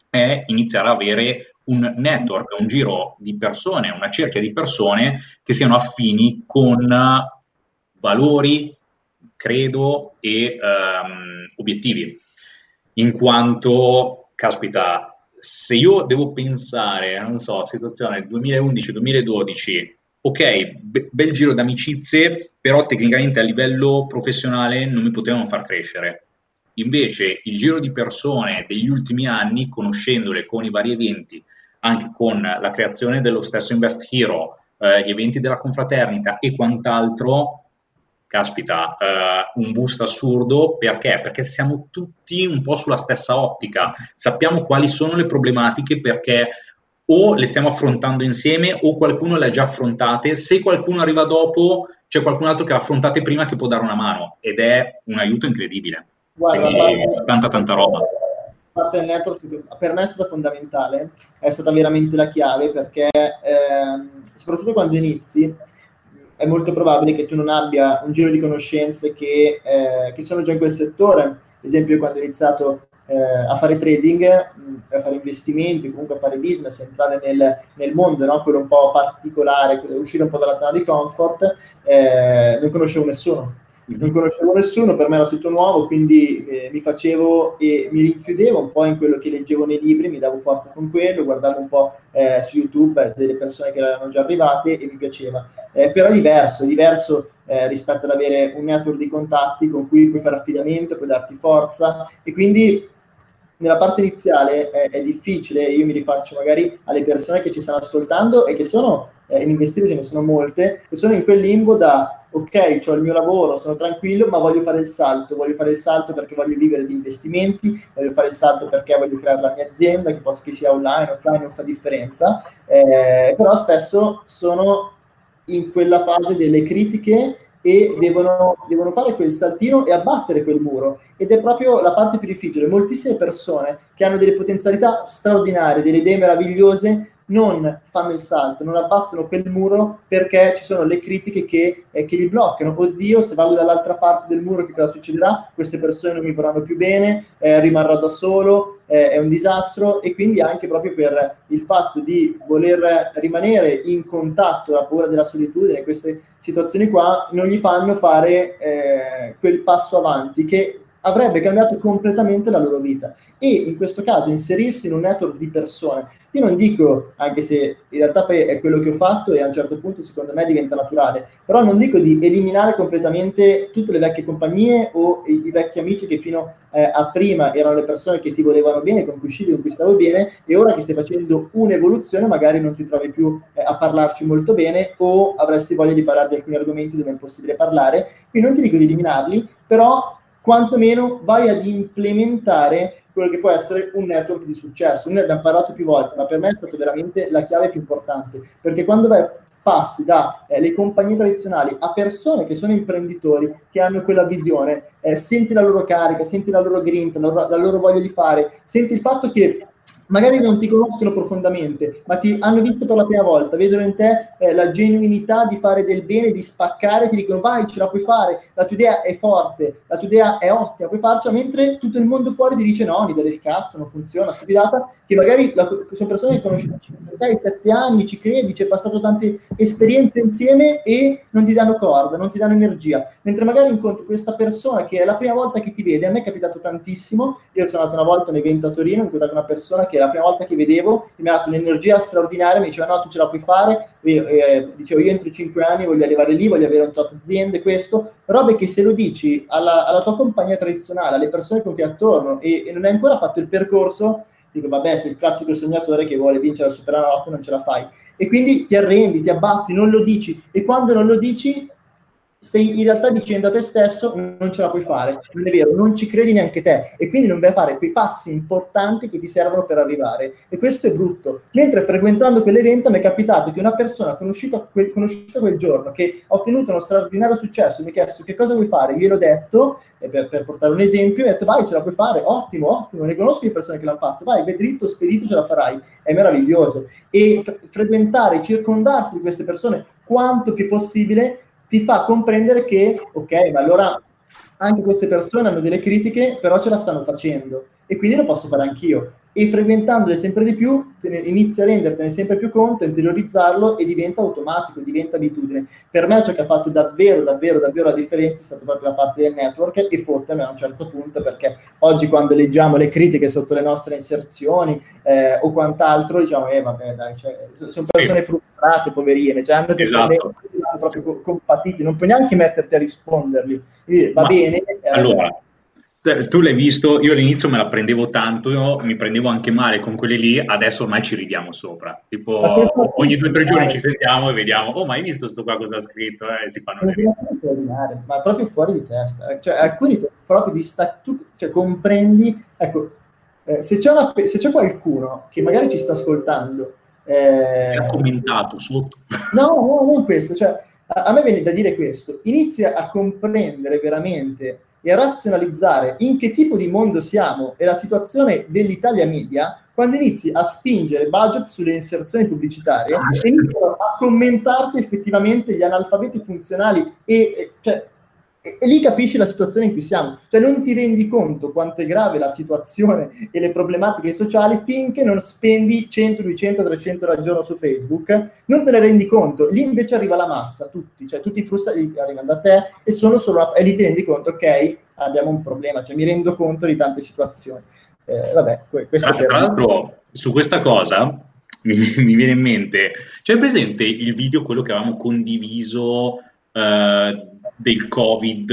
è iniziare ad avere un network, un giro di persone, una cerchia di persone che siano affini con valori, credo e um, obiettivi. In quanto, caspita, se io devo pensare, non so, situazione 2011-2012, ok, be- bel giro d'amicizie, però tecnicamente a livello professionale non mi potevano far crescere. Invece il giro di persone degli ultimi anni, conoscendole con i vari eventi, anche con la creazione dello stesso Invest Hero, eh, gli eventi della confraternita e quant'altro, caspita, uh, un boost assurdo perché? Perché siamo tutti un po' sulla stessa ottica, sappiamo quali sono le problematiche perché o le stiamo affrontando insieme o qualcuno le ha già affrontate, se qualcuno arriva dopo c'è qualcun altro che le ha affrontate prima che può dare una mano ed è un aiuto incredibile. Guarda, Quindi, tanta tanta roba. Network, per me è stata fondamentale, è stata veramente la chiave perché eh, soprattutto quando inizi è molto probabile che tu non abbia un giro di conoscenze che, eh, che sono già in quel settore. Ad esempio, quando ho iniziato eh, a fare trading, a fare investimenti, comunque a fare business, entrare nel, nel mondo, no? quello un po' particolare, uscire un po' dalla zona di comfort, eh, non conoscevo nessuno non conoscevo nessuno, per me era tutto nuovo, quindi eh, mi facevo e mi rinchiudevo un po' in quello che leggevo nei libri, mi davo forza con quello, guardavo un po' eh, su YouTube delle persone che erano già arrivate e mi piaceva. Eh, però è diverso, è diverso eh, rispetto ad avere un network di contatti con cui puoi fare affidamento, puoi darti forza e quindi nella parte iniziale è, è difficile, io mi rifaccio magari alle persone che ci stanno ascoltando e che sono, eh, in investire ce ne sono molte, che sono in quel limbo da ok, ho il mio lavoro, sono tranquillo, ma voglio fare il salto, voglio fare il salto perché voglio vivere di investimenti, voglio fare il salto perché voglio creare la mia azienda, che, possa, che sia online, offline, non fa differenza, eh, però spesso sono in quella fase delle critiche e devono, devono, fare quel saltino e abbattere quel muro. Ed è proprio la parte più difficile. Moltissime persone che hanno delle potenzialità straordinarie, delle idee meravigliose, non fanno il salto, non abbattono quel muro perché ci sono le critiche che, eh, che li bloccano. Oddio, se vado dall'altra parte del muro che cosa succederà? Queste persone non mi vorranno più bene, eh, rimarrò da solo, eh, è un disastro e quindi anche proprio per il fatto di voler rimanere in contatto, la paura della solitudine, queste situazioni qua non gli fanno fare eh, quel passo avanti che avrebbe cambiato completamente la loro vita e in questo caso inserirsi in un network di persone. Io non dico, anche se in realtà è quello che ho fatto e a un certo punto secondo me diventa naturale, però non dico di eliminare completamente tutte le vecchie compagnie o i, i vecchi amici che fino eh, a prima erano le persone che ti volevano bene, con cui uscivi, con cui stavo bene e ora che stai facendo un'evoluzione magari non ti trovi più eh, a parlarci molto bene o avresti voglia di parlare di alcuni argomenti dove è impossibile parlare. Quindi non ti dico di eliminarli, però quantomeno vai ad implementare quello che può essere un network di successo. Noi abbiamo parlato più volte, ma per me è stata veramente la chiave più importante, perché quando vai, passi dalle eh, compagnie tradizionali a persone che sono imprenditori, che hanno quella visione, eh, senti la loro carica, senti la loro grinta, la loro, la loro voglia di fare, senti il fatto che magari non ti conoscono profondamente, ma ti hanno visto per la prima volta, vedono in te eh, la genuinità di fare del bene, di spaccare, ti dicono vai, ce la puoi fare, la tua idea è forte, la tua idea è ottima, puoi farcela, mentre tutto il mondo fuori ti dice no, mi dà del cazzo, non funziona, stupidata, che magari la, sono persone che conosci da 6, 7 anni, ci credi, ci è passato tante esperienze insieme e non ti danno corda, non ti danno energia, mentre magari incontri questa persona che è la prima volta che ti vede, a me è capitato tantissimo, io sono andato una volta a un evento a Torino, ho incontrato una persona che la prima volta che vedevo mi ha dato un'energia straordinaria, mi diceva no, tu ce la puoi fare, io, eh, dicevo io entro 5 anni voglio arrivare lì, voglio avere un tot aziende, questo, robe che se lo dici alla, alla, tua compagnia tradizionale, alle persone con cui è attorno e, e non hai ancora fatto il percorso, dico vabbè sei il classico sognatore che vuole vincere la Superanalotto non ce la fai. E quindi ti arrendi, ti abbatti, non lo dici. E quando non lo dici stai in realtà dicendo a te stesso non ce la puoi fare, non è vero, non ci credi neanche te. E quindi non vai a fare quei passi importanti che ti servono per arrivare. E questo è brutto. Mentre frequentando quell'evento mi è capitato che una persona conosciuta quel, conosciuta quel giorno che ha ottenuto uno straordinario successo mi ha chiesto che cosa vuoi fare, gliel'ho detto per, per, portare un esempio, mi ha detto vai ce la puoi fare, ottimo, ottimo, ne conosco le persone che l'hanno fatto, vai, vai dritto, spedito, ce la farai, è meraviglioso. E fre- frequentare, circondarsi di queste persone quanto più possibile ti fa comprendere che, ok, ma allora anche queste persone hanno delle critiche, però ce la stanno facendo e quindi lo posso fare anch'io e frequentandole sempre di più ne, inizi a rendertene sempre più conto, interiorizzarlo e diventa automatico, diventa abitudine. Per me ciò che ha fatto davvero, davvero, davvero la differenza è stata proprio la parte del network e fottermi a un certo punto perché oggi quando leggiamo le critiche sotto le nostre inserzioni eh, o quant'altro diciamo, eh vabbè dai, cioè, sono persone sì. frustrate, poverine, cioè hanno esatto. Proprio compatiti, non puoi neanche metterti a rispondergli. Quindi, va Ma, bene. Eh, allora, tu l'hai visto, io all'inizio me la prendevo tanto, io mi prendevo anche male con quelle lì, adesso ormai ci ridiamo sopra. Tipo, ogni due o tre giorni ci sentiamo e vediamo, oh, ma hai visto sto qua cosa ha scritto? Eh, si fanno le Ma proprio fuori di testa. Cioè, alcuni proprio di sta, tu cioè, comprendi, ecco, eh, se, c'è una, se, c'è qualcuno che magari ci sta ascoltando... Eh, ha commentato sotto. No, no, non questo, cioè, a, a me viene da dire questo, inizia a comprendere veramente e a razionalizzare in che tipo di mondo siamo e la situazione dell'Italia media, quando inizi a spingere budget sulle inserzioni pubblicitarie ah, e iniziano a commentarti effettivamente gli analfabeti funzionali e, e cioè, e, e, lì capisci la situazione in cui siamo. Cioè non ti rendi conto quanto è grave la situazione e le problematiche sociali finché non spendi 100, 200, 300 al giorno su Facebook, non te ne rendi conto. Lì invece arriva la massa, tutti, cioè tutti i frustrati arrivano da te e sono solo e lì ti rendi conto, ok, abbiamo un problema, cioè mi rendo conto di tante situazioni. Eh, vabbè, questo tra, tra l'altro, su questa cosa mi, mi, viene in mente, c'è presente il video, quello che avevamo condiviso eh, del Covid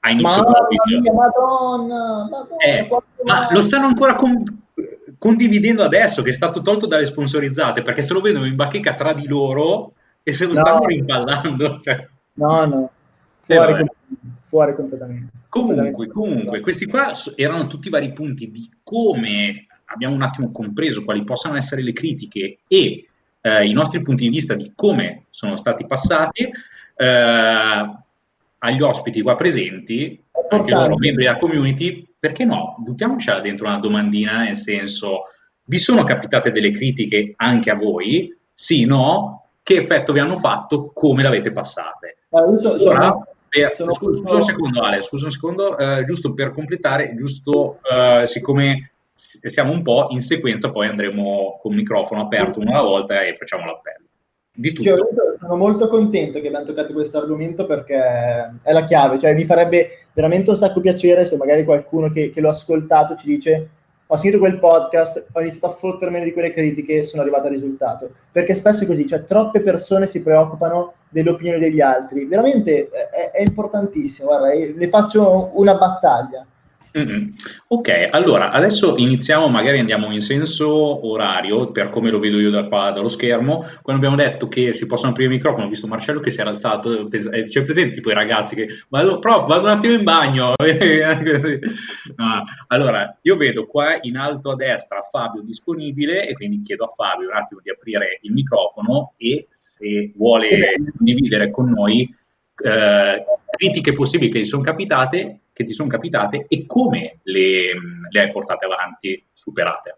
a inizio Madonna Covid. Mia, Madonna, Madonna, eh, ma lo stanno ancora con, condividendo adesso che è stato tolto dalle sponsorizzate perché se lo vedono in bacheca tra di loro e se lo no. stanno rimpallando. Cioè. No, no, fuori, eh, fuori completamente. Comunque, comunque, questi qua erano tutti vari punti di come abbiamo un attimo compreso quali possano essere le critiche e eh, i nostri punti di vista di come sono stati passati. Eh, agli ospiti qua presenti, anche loro membri della community, perché no? Buttiamocela dentro una domandina, nel senso, vi sono capitate delle critiche anche a voi? Sì, no? Che effetto vi hanno fatto? Come l'avete passate? Allora, sono, per, sono scusa, scusa, un secondo Ale, scusa un secondo, eh, giusto per completare, giusto eh, siccome siamo un po' in sequenza, poi andremo con il microfono aperto una volta e facciamo l'appello di tutto. Cioè, sono molto contento che abbiamo toccato questo argomento perché è la chiave, cioè mi farebbe veramente un sacco piacere se magari qualcuno che, che l'ho ascoltato ci dice ho sentito quel podcast, ho iniziato a fottermene di quelle critiche e sono arrivato al risultato. Perché spesso è così, cioè troppe persone si preoccupano delle opinioni degli altri. Veramente è, è importantissimo, guarda, ne faccio una battaglia. Mm-hmm. Ok, allora adesso iniziamo, magari andiamo in senso orario per come lo vedo io da qua dallo schermo. Quando abbiamo detto che si possono aprire il microfono, ho visto Marcello che si era alzato, eh, c'è presente tipo i ragazzi che vado, prof, vado un attimo in bagno. no, allora, io vedo qua in alto a destra Fabio disponibile e quindi chiedo a Fabio un attimo di aprire il microfono e se vuole condividere con noi eh, critiche possibili che gli sono capitate che ti sono capitate e come le, le hai portate avanti, superate?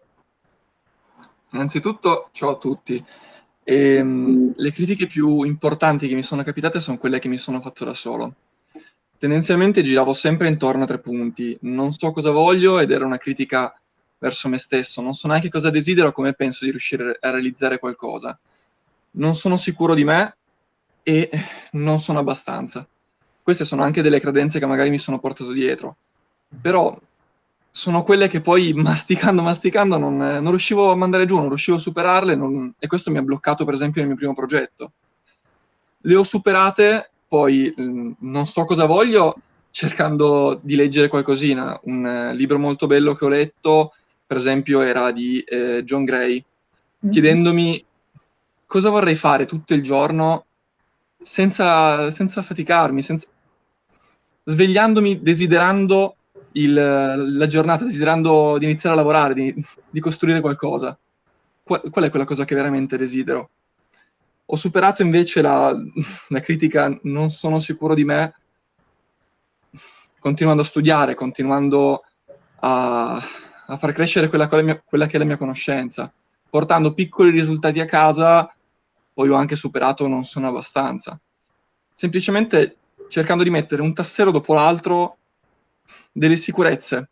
Innanzitutto, ciao a tutti. E, um, le critiche più importanti che mi sono capitate sono quelle che mi sono fatto da solo. Tendenzialmente giravo sempre intorno a tre punti. Non so cosa voglio ed era una critica verso me stesso. Non so neanche cosa desidero come penso di riuscire a realizzare qualcosa. Non sono sicuro di me e non sono abbastanza queste sono anche delle credenze che magari mi sono portato dietro, però sono quelle che poi masticando, masticando non, non riuscivo a mandare giù, non riuscivo a superarle non, e questo mi ha bloccato per esempio nel mio primo progetto. Le ho superate, poi mh, non so cosa voglio, cercando di leggere qualcosina. Un uh, libro molto bello che ho letto, per esempio, era di eh, John Gray, mm-hmm. chiedendomi cosa vorrei fare tutto il giorno senza, senza faticarmi, senza, svegliandomi desiderando il, la giornata, desiderando di iniziare a lavorare, di, di costruire qualcosa. Qual, qual, è quella cosa che veramente desidero? Ho superato invece la, la critica non sono sicuro di me, continuando a studiare, continuando a, a far crescere quella, mia, quella che è la mia conoscenza, portando piccoli risultati a casa, poi ho anche superato non sono abbastanza. Semplicemente cercando di mettere un tassello dopo l'altro delle sicurezze,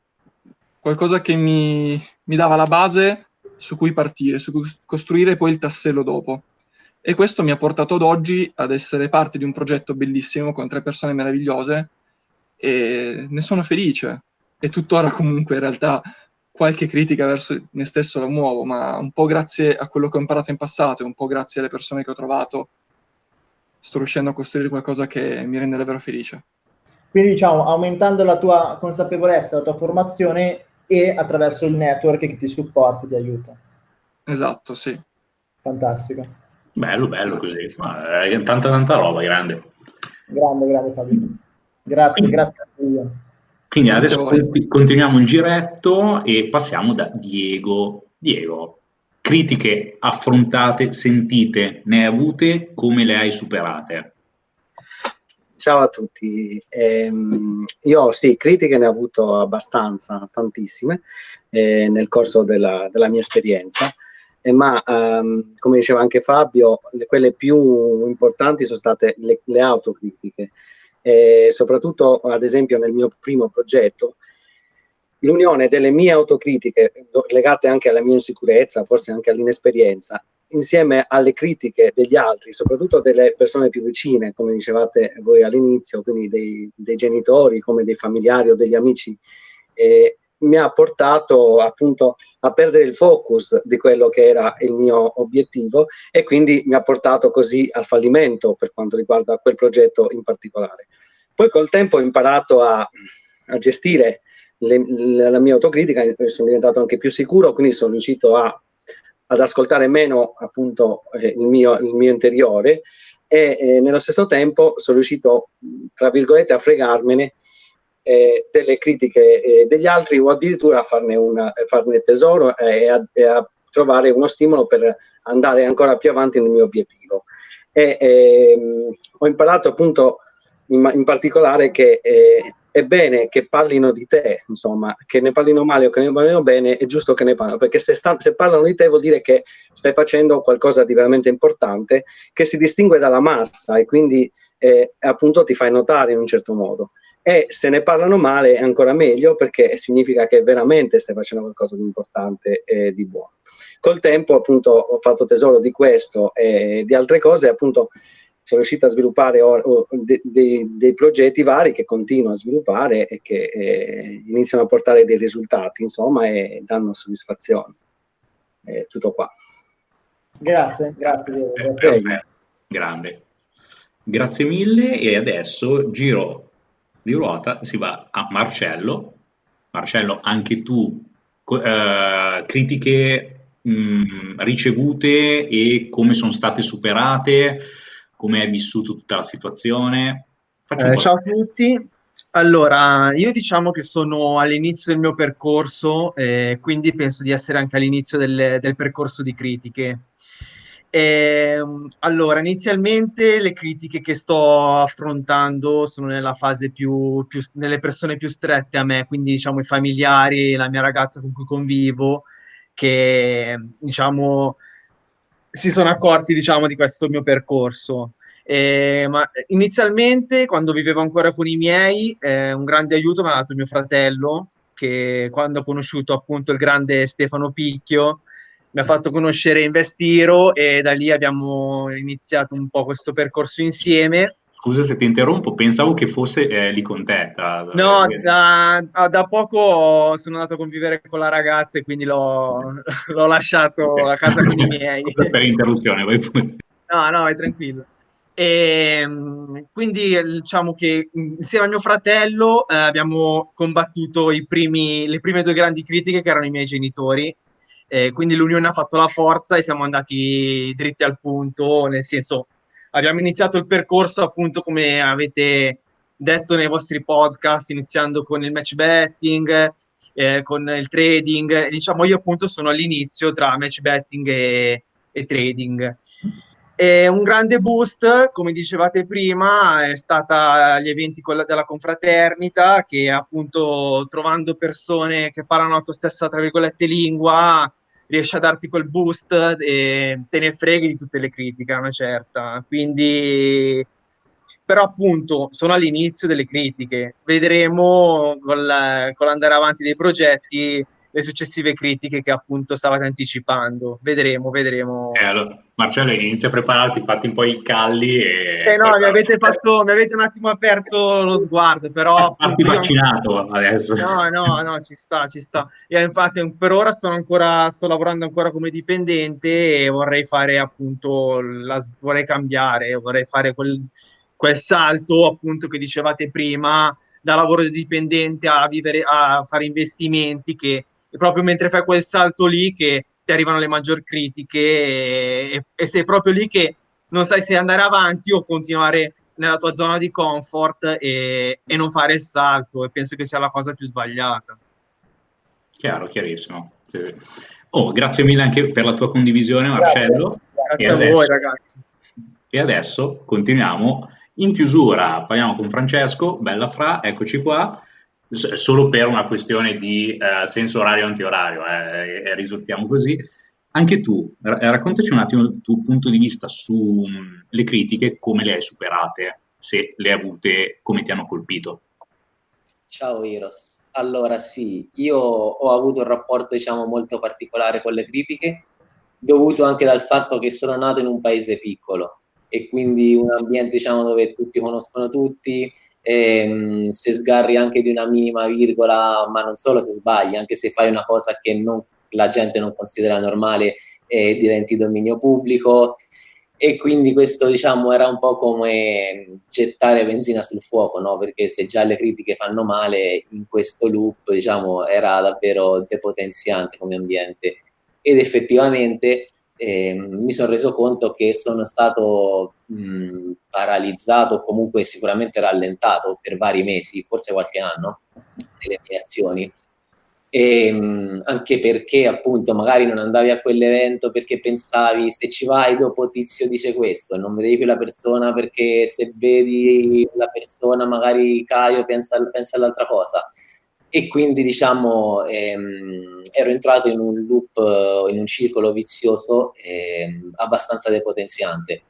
qualcosa che mi, mi dava la base su cui partire, su cui costruire poi il tassello dopo. E questo mi ha portato ad oggi ad essere parte di un progetto bellissimo con tre persone meravigliose e ne sono felice. E tuttora comunque in realtà qualche critica verso me stesso la muovo, ma un po' grazie a quello che ho imparato in passato e un po' grazie alle persone che ho trovato sto riuscendo a costruire qualcosa che mi rende davvero felice. Quindi diciamo, aumentando la tua consapevolezza, la tua formazione e attraverso il network che ti supporta, ti aiuta. Esatto, sì. Fantastico. Bello, bello così. Ma è tanta, tanta roba, grande. Grande, grande Fabio. Grazie, grazie a te. Quindi adesso continuiamo il giretto e passiamo da Diego. Diego, critiche affrontate, sentite, ne hai avute, come le hai superate? Ciao a tutti. Eh, io sì, critiche ne ho avuto abbastanza, tantissime, eh, nel corso della, della mia esperienza, eh, ma ehm, come diceva anche Fabio, le, quelle più importanti sono state le, le autocritiche. Soprattutto, ad esempio, nel mio primo progetto, l'unione delle mie autocritiche legate anche alla mia insicurezza, forse anche all'inesperienza, insieme alle critiche degli altri, soprattutto delle persone più vicine, come dicevate voi all'inizio, quindi dei, dei genitori, come dei familiari o degli amici, eh, mi ha portato appunto a perdere il focus di quello che era il mio obiettivo e quindi mi ha portato così al fallimento per quanto riguarda quel progetto in particolare. Poi col tempo ho imparato a, a gestire le, la mia autocritica, sono diventato anche più sicuro, quindi sono riuscito a, ad ascoltare meno appunto eh, il, mio, il, mio, interiore e eh, nello stesso tempo sono riuscito, tra virgolette, a fregarmene eh, delle critiche eh, degli altri o addirittura a farne, una, farne tesoro e a, e, a, trovare uno stimolo per andare ancora più avanti nel mio obiettivo. E, ehm, ho imparato appunto in, in particolare che eh, è bene che parlino di te, insomma, che ne parlino male o che ne parlino bene, è giusto che ne parlino, perché se, sta, se, parlano di te vuol dire che stai facendo qualcosa di veramente importante che si distingue dalla massa e quindi eh, appunto ti fai notare in un certo modo. E se ne parlano male è ancora meglio perché significa che veramente stai facendo qualcosa di importante e di buono. Col tempo appunto ho fatto tesoro di questo e di altre cose, appunto sono riuscito a sviluppare o, o de, de, dei progetti vari che continuo a sviluppare e che eh, iniziano a portare dei risultati, insomma, e danno soddisfazione. È tutto qua. Grazie, grazie. Eh, grazie. Grande. Grazie mille e adesso giro di ruota, si va a Marcello. Marcello, anche tu eh, critiche mh, ricevute e come sono state superate? come hai vissuto tutta la situazione. Eh, ciao a tutti. Allora, io diciamo che sono all'inizio del mio percorso, eh, quindi penso di essere anche all'inizio del, del percorso di critiche. Eh, allora, inizialmente le critiche che sto affrontando sono nella fase più, più, nelle persone più strette a me, quindi diciamo i familiari, la mia ragazza con cui convivo, che diciamo si sono accorti, diciamo, di questo mio percorso. Eh, ma inizialmente, quando vivevo ancora con i miei, eh, un grande aiuto mi ha dato mio fratello, che quando ho conosciuto appunto il grande Stefano Picchio, mi ha fatto conoscere Investiro e da lì abbiamo iniziato un po' questo percorso insieme Scusa se ti interrompo, pensavo che fosse eh, lì con te. Tra, no, da, da, poco sono andato a convivere con la ragazza e quindi l'ho, l'ho lasciato a casa con i miei. per interruzione, vai pure. No, no, vai tranquillo. E, ehm, quindi diciamo che insieme al mio fratello eh, abbiamo combattuto primi, le prime due grandi critiche che erano i miei genitori. Eh, quindi l'unione ha fatto la forza e siamo andati dritti al punto, nel senso abbiamo iniziato il percorso appunto come avete detto nei vostri podcast, iniziando con il match betting, eh, con il trading. Diciamo, io appunto sono all'inizio tra match betting e, e trading. E un grande boost, come dicevate prima, è stata gli eventi con la, della confraternita, che appunto trovando persone che parlano la tua stessa, tra virgolette, lingua, riesce a darti quel boost e te ne freghi di tutte le critiche, una certa. Quindi, però appunto sono all'inizio delle critiche, vedremo col, con l'andare avanti dei progetti le successive critiche che appunto stavate anticipando. Vedremo, vedremo. Eh, allora, Marcello, inizia a prepararti, fatti un po' i calli e... Eh no, mi avete, fatto, mi avete un attimo aperto lo sguardo, però... Parti vaccinato adesso. No, no, no, ci sta, ci sta. Io infatti per ora sono ancora, sto lavorando ancora come dipendente e vorrei fare appunto, la, vorrei cambiare, vorrei fare quel, quel salto appunto che dicevate prima, da lavoro dipendente a vivere, a fare investimenti che è proprio mentre fai quel salto lì che ti arrivano le maggiori critiche e, e sei proprio lì che non sai se andare avanti o continuare nella tua zona di comfort e, e, non fare il salto e penso che sia la cosa più sbagliata. Chiaro, chiarissimo. Sì. Oh, grazie mille anche per la tua condivisione Marcello. Grazie, grazie a adesso, voi ragazzi. E adesso continuiamo in chiusura parliamo con Francesco, bella fra, eccoci qua, solo per una questione di eh, senso orario antiorario, eh, e risultiamo così. Anche tu, raccontaci un attimo il tuo punto di vista sulle mm, critiche, come le hai superate, se le hai avute, come ti hanno colpito. Ciao Iros. Allora sì, io ho avuto un rapporto diciamo molto particolare con le critiche, dovuto anche dal fatto che sono nato in un paese piccolo e quindi un ambiente diciamo dove tutti conoscono tutti, ehm, se sgarri anche di una minima virgola, ma non solo se sbagli, anche se fai una cosa che non, la gente non considera normale e diventi dominio pubblico e quindi questo diciamo era un po' come gettare benzina sul fuoco, no? perché se già le critiche fanno male, in questo loop diciamo era davvero depotenziante come ambiente ed effettivamente eh, mi sono reso conto che sono stato mh, paralizzato o comunque sicuramente rallentato per vari mesi, forse qualche anno, nelle mie azioni e, ehm, anche perché appunto magari non andavi a quell'evento perché pensavi se ci vai dopo Tizio dice questo, non vedevi quella persona perché se vedi la persona magari Caio pensa, pensa all'altra cosa e quindi diciamo ehm, ero entrato in un loop, in un circolo vizioso ehm, abbastanza depotenziante.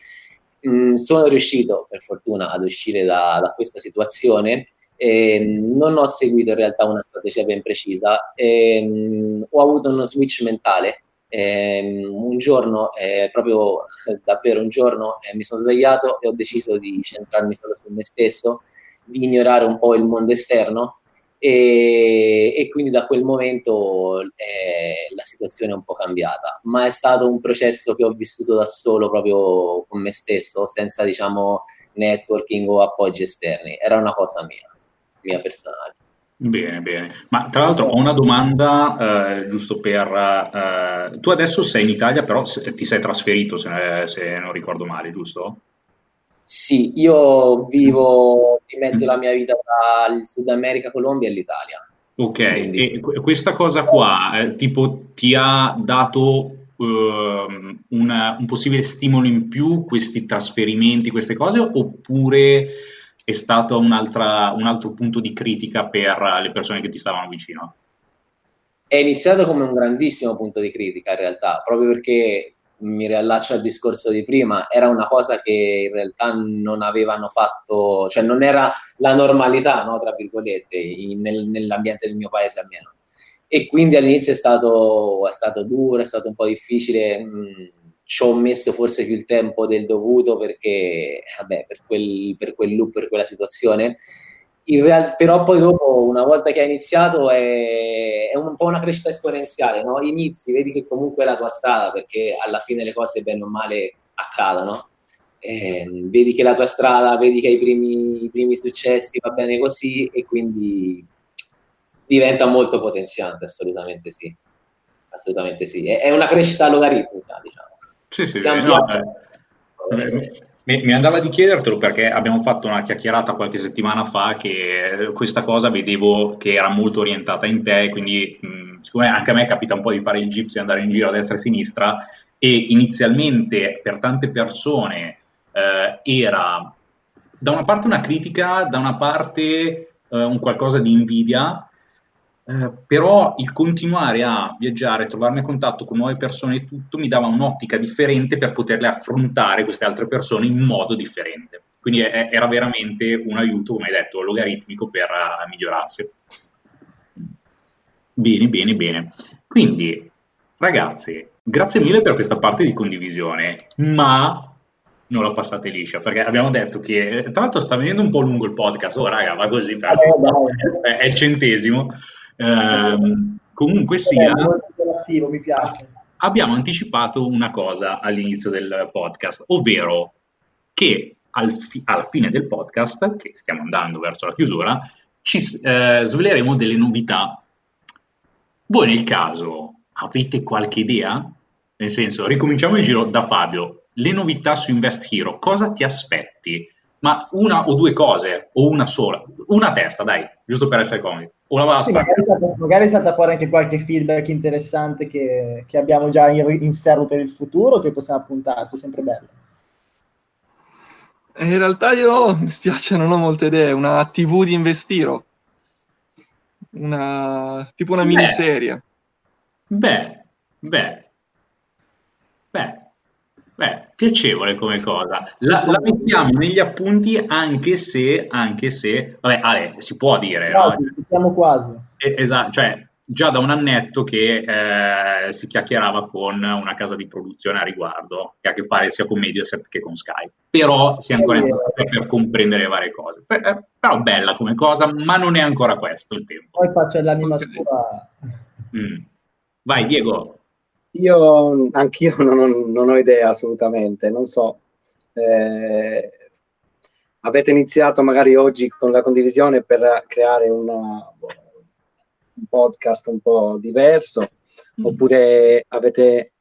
Mm, sono riuscito per fortuna ad uscire da, da questa situazione non ho seguito in realtà una strategia ben precisa, eh, ho avuto uno switch mentale. Eh, un giorno, eh, proprio davvero un giorno, eh, mi sono svegliato e ho deciso di centrarmi solo su me stesso, di ignorare un po' il mondo esterno e, e quindi da quel momento eh, la situazione è un po' cambiata, ma è stato un processo che ho vissuto da solo proprio con me stesso, senza diciamo networking o appoggi esterni, era una cosa mia mia personale. Bene, bene. Ma tra l'altro ho una domanda eh, giusto per... Eh, tu adesso sei in Italia, però ti sei trasferito, se, se, non ricordo male, giusto? Sì, io vivo in mezzo alla mia vita tra il Sud America, Colombia e l'Italia. Ok, Quindi... e questa cosa qua, eh, tipo, ti ha dato Uh, una, un possibile stimolo in più, questi trasferimenti, queste cose, oppure è stato un altro punto di critica per le persone che ti stavano vicino? È iniziato come un grandissimo punto di critica in realtà, proprio perché mi riallaccio al discorso di prima, era una cosa che in realtà non avevano fatto, cioè non era la normalità, no, tra virgolette, in, nel, nell'ambiente del mio paese almeno. E quindi all'inizio è stato, è stato duro, è stato un po' difficile. Mh, mm, ci ho messo forse più il tempo del dovuto perché, vabbè, per quel, per quel loop, per quella situazione. Real, però poi dopo, una volta che hai iniziato, è, è, un po' una crescita esponenziale, no? Inizi, vedi che comunque è la tua strada, perché alla fine le cose bene o male accadono. Eh, vedi che la tua strada, vedi che hai i primi, i primi successi, va bene così, e quindi diventa molto potenziante, assolutamente sì. Assolutamente sì. È, è una crescita logaritmica, diciamo. Sì, sì, no, eh, mi, mi, andava di chiedertelo perché abbiamo fatto una chiacchierata qualche settimana fa che questa cosa vedevo che era molto orientata in te, quindi mh, siccome anche a me capita un po' di fare il gypsy e andare in giro a destra e a sinistra e inizialmente per tante persone eh, era da una parte una critica, da una parte eh, un qualcosa di invidia, eh, però il continuare a viaggiare, trovarmi a contatto con nuove persone e tutto mi dava un'ottica differente per poterle affrontare queste altre persone in modo differente. Quindi è, era veramente un aiuto, come hai detto, logaritmico per uh, migliorarsi. Bene, bene, bene. Quindi, ragazzi, grazie mille per questa parte di condivisione, ma non la passate liscia perché abbiamo detto che tra l'altro sta venendo un po' lungo il podcast oh raga va così però eh, è il centesimo Ehm, comunque sia, attivo, mi piace. abbiamo anticipato una cosa all'inizio del podcast, ovvero che al fi- alla fine del podcast, che stiamo andando verso la chiusura, ci eh, sveleremo delle novità. Voi nel caso avete qualche idea? Nel senso, ricominciamo il giro da Fabio. Le novità su Invest Hero, cosa ti aspetti? Ma una o due cose, o una sola? Una testa, dai, giusto per essere comodi. Una sì, magari, magari, è stata fuori anche qualche feedback interessante che, che abbiamo già in, in serbo per il futuro che possiamo appuntarci, sempre bello. In realtà io, mi spiace, non ho molte idee. Una TV di Investiro. Una, tipo una Beh. miniserie. Beh, beh, beh, beh, piacevole come cosa. La, la mettiamo negli appunti anche se, anche se, vabbè, Ale, si può dire, no? No, siamo quasi. esatto, cioè già da un annetto che eh, si chiacchierava con una casa di produzione a riguardo, che ha a che fare sia con Mediaset che con Sky. Però si è ancora in per comprendere varie cose. Per- eh, però bella come cosa, ma non è ancora questo il tempo. Poi faccio l'anima scura. Mm. Vai, Diego. Io anch'io non ho, non ho idea assolutamente, non so. Eh, avete iniziato magari oggi con la condivisione per creare una- un podcast un po' diverso, oppure avete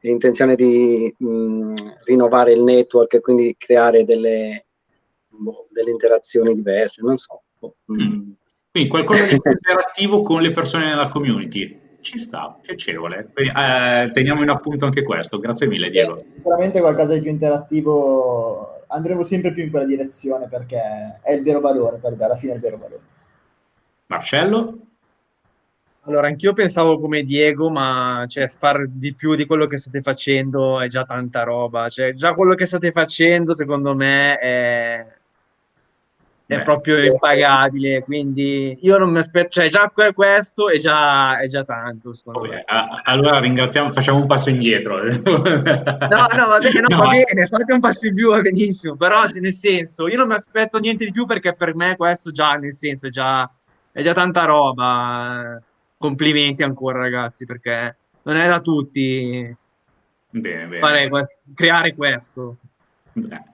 intenzione di mh, rinnovare il network e quindi creare delle, boh, delle interazioni diverse, non so. Boh, Mm. mh. Quindi qualcosa di interattivo con le persone nella community. Ci sta, piacevole. Quindi, eh, teniamo in appunto anche questo. Grazie mille, Diego. Sicuramente qualcosa di più interattivo andremo sempre più in quella direzione perché è il vero valore, per me, alla fine è il vero valore. Marcello? Allora, anch'io pensavo come Diego, ma cioè, far di più di quello che state facendo è già tanta roba. Cioè, già quello che state facendo, secondo me, è, è Beh. proprio impagabile. Quindi io non mi aspetto, cioè, già que- questo è già, è già tanto, Vabbè, me. a- allora ringraziamo, facciamo un passo indietro. No, no, va bene, no, No, va bene, fate un passo in più, va benissimo. Però, cioè, nel senso, io non mi aspetto niente di più perché per me questo già, nel senso, è già, è già tanta roba. Complimenti ancora, ragazzi, perché non è da tutti Bene, bene. fare creare questo.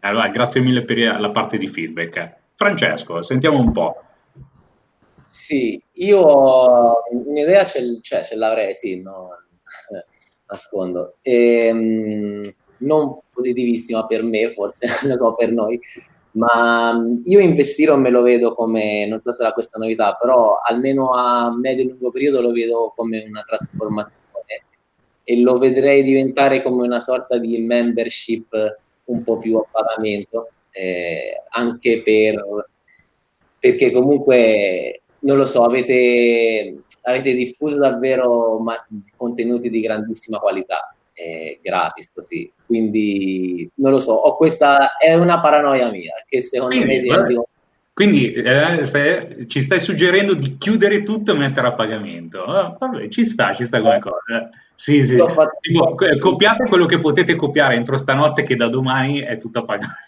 Allora, grazie mille per la parte di feedback. Francesco, sentiamo un po'. Sì, io un'idea ce, cioè, ce l'avrei, sì, no, nascondo. Ehm, non positivissima per me, forse, non so, per noi, ma io investire me lo vedo come, non so se sarà questa novità, però almeno a medio e lungo periodo lo vedo come una trasformazione e lo vedrei diventare come una sorta di membership un po' più a pagamento, eh, anche per, perché comunque, non lo so, avete, avete diffuso davvero ma- contenuti di grandissima qualità, eh, gratis così, quindi non lo so, ho questa, è una paranoia mia, che secondo Quindi, me un Quindi eh, se- ci stai suggerendo di chiudere tutto e mettere a pagamento. Ah, vabbè, ci sta, ci sta come cosa. Sì, sì. Tipo, co- copiate quello che potete copiare entro stanotte che da domani è tutto a pagamento.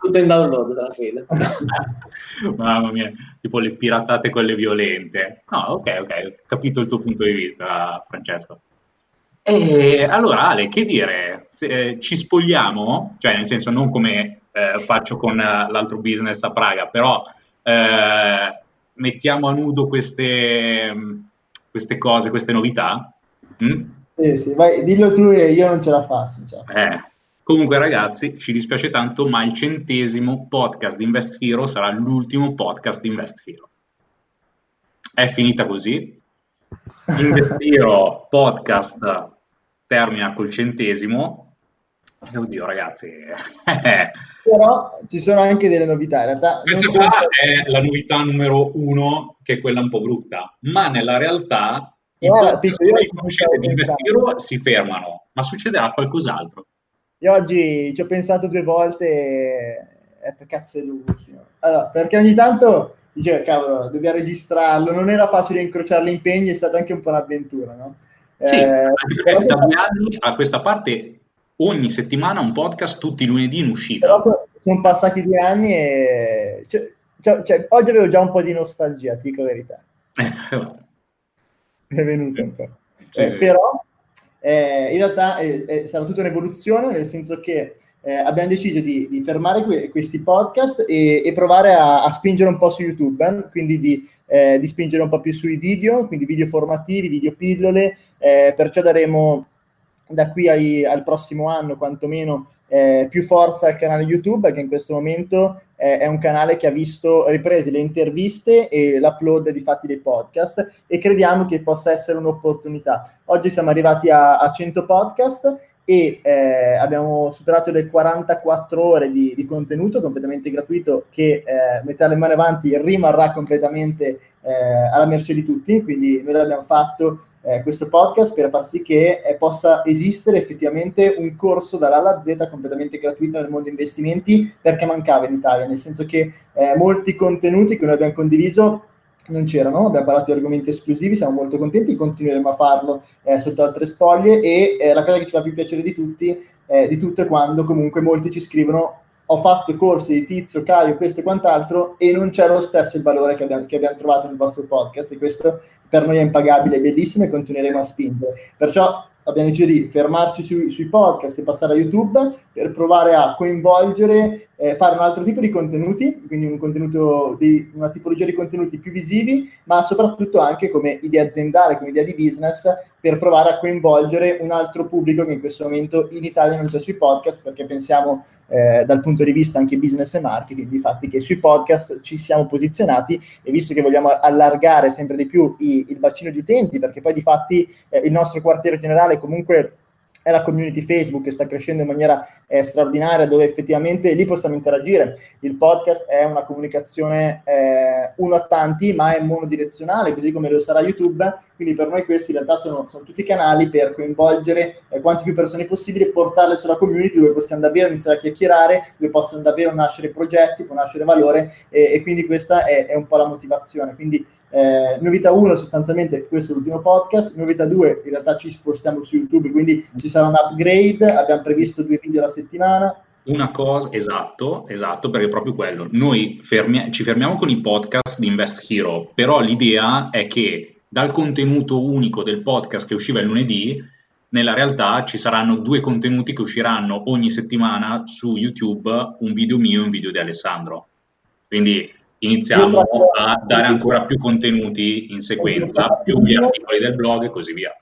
Tutto in download, tranquillo. Mamma mia, tipo le piratate quelle violente. No, ok, ok, ho capito il tuo punto di vista, Francesco. E allora, Ale, che dire? Se, eh, ci spogliamo? Cioè, nel senso, non come eh, faccio con eh, l'altro business a Praga, però eh, mettiamo a nudo queste, mh, queste cose, queste novità? Mm? Sì, sì, vai, dillo tu e io non ce la faccio. Cioè. Eh, comunque, ragazzi, ci dispiace tanto, ma il centesimo podcast di Invest Hero sarà l'ultimo podcast di Invest Hero. È finita così. Invest Hero podcast termina col centesimo. E oddio, ragazzi, Però ci sono anche delle novità. In realtà, questa qua è la novità numero uno, che è quella un po' brutta, ma nella realtà i Guarda, podcast che conoscete di Invest Hero si fermano, ma succederà qualcos'altro. Io oggi ci ho pensato due volte e ho detto cazzo è l'ultimo. Allora, perché ogni tanto dicevo, cavolo, dobbiamo registrarlo, non era facile incrociare gli impegni, è stata anche un po' un'avventura, no? Sì, Eh, perché da due anni a questa parte ogni settimana un podcast tutti i lunedì in uscita. Però sono passati due anni e cioè, cioè- cioè, oggi avevo già un po' di nostalgia, ti dico la verità. È venuto un po'. Sì, Eh, sì. Però eh, in realtà eh, eh, sarà tutta un'evoluzione, nel senso che eh, abbiamo deciso di, di fermare que- questi podcast e, e provare a, a spingere un po' su YouTube, eh, quindi di, eh, di spingere un po' più sui video, quindi video formativi, video pillole, eh, perciò daremo da qui ai- al prossimo anno quantomeno eh, più forza al canale YouTube, che in questo momento eh, è un canale che ha visto riprese le interviste e l'upload di fatti dei podcast e crediamo che possa essere un'opportunità. Oggi siamo arrivati a, a 100 podcast e eh, abbiamo superato le 44 ore di, di contenuto completamente gratuito che eh, mettere le mani avanti rimarrà completamente eh, alla merce di tutti, quindi noi l'abbiamo fatto eh, questo podcast per far sì che eh, possa esistere effettivamente un corso dall'A alla Z completamente gratuito nel mondo investimenti perché mancava in Italia, nel senso che eh, molti contenuti che noi abbiamo condiviso non c'erano, abbiamo parlato di argomenti esclusivi, siamo molto contenti, continueremo a farlo eh, sotto altre spoglie e eh, la cosa che ci fa più piacere di tutti, eh, di tutto è quando comunque molti ci scrivono ho fatto corsi di Tizio, Caio, questo e quant'altro e non c'è lo stesso il valore che abbiamo, che abbiamo trovato nel vostro podcast e questo per noi è impagabile, è bellissimo e continueremo a spingere. Perciò abbiamo deciso di fermarci sui, sui podcast e passare a YouTube per provare a coinvolgere, eh, fare un altro tipo di contenuti, quindi un di una tipologia di contenuti più visivi, ma soprattutto anche come idea aziendale, come idea di business, per provare a coinvolgere un altro pubblico che in questo momento in Italia non c'è sui podcast, perché pensiamo eh, dal punto di vista anche business e marketing, di fatti che sui podcast ci siamo posizionati e visto che vogliamo allargare sempre di più i, il bacino di utenti, perché poi di fatti eh, il nostro quartiere generale comunque è la community Facebook che sta crescendo in maniera eh, straordinaria, dove effettivamente lì possiamo interagire. Il podcast è una comunicazione eh, uno a tanti, ma è monodirezionale, così come lo sarà YouTube. Quindi per noi questi in realtà sono, sono tutti canali per coinvolgere eh, quante più persone possibile portarle sulla community dove possiamo davvero iniziare a chiacchierare, dove possono davvero nascere progetti, può nascere valore e, e quindi questa è, è un po' la motivazione. Quindi eh, novità 1 sostanzialmente questo è l'ultimo podcast, novità 2 in realtà ci spostiamo su YouTube, quindi ci sarà un upgrade, abbiamo previsto due video alla settimana. Una cosa, esatto, esatto, perché è proprio quello. Noi fermi- ci fermiamo con i podcast di Invest Hero, però l'idea è che dal contenuto unico del podcast che usciva il lunedì, nella realtà ci saranno due contenuti che usciranno ogni settimana su YouTube, un video mio e un video di Alessandro. Quindi iniziamo a dare ancora più contenuti in sequenza, più gli articoli del blog e così via.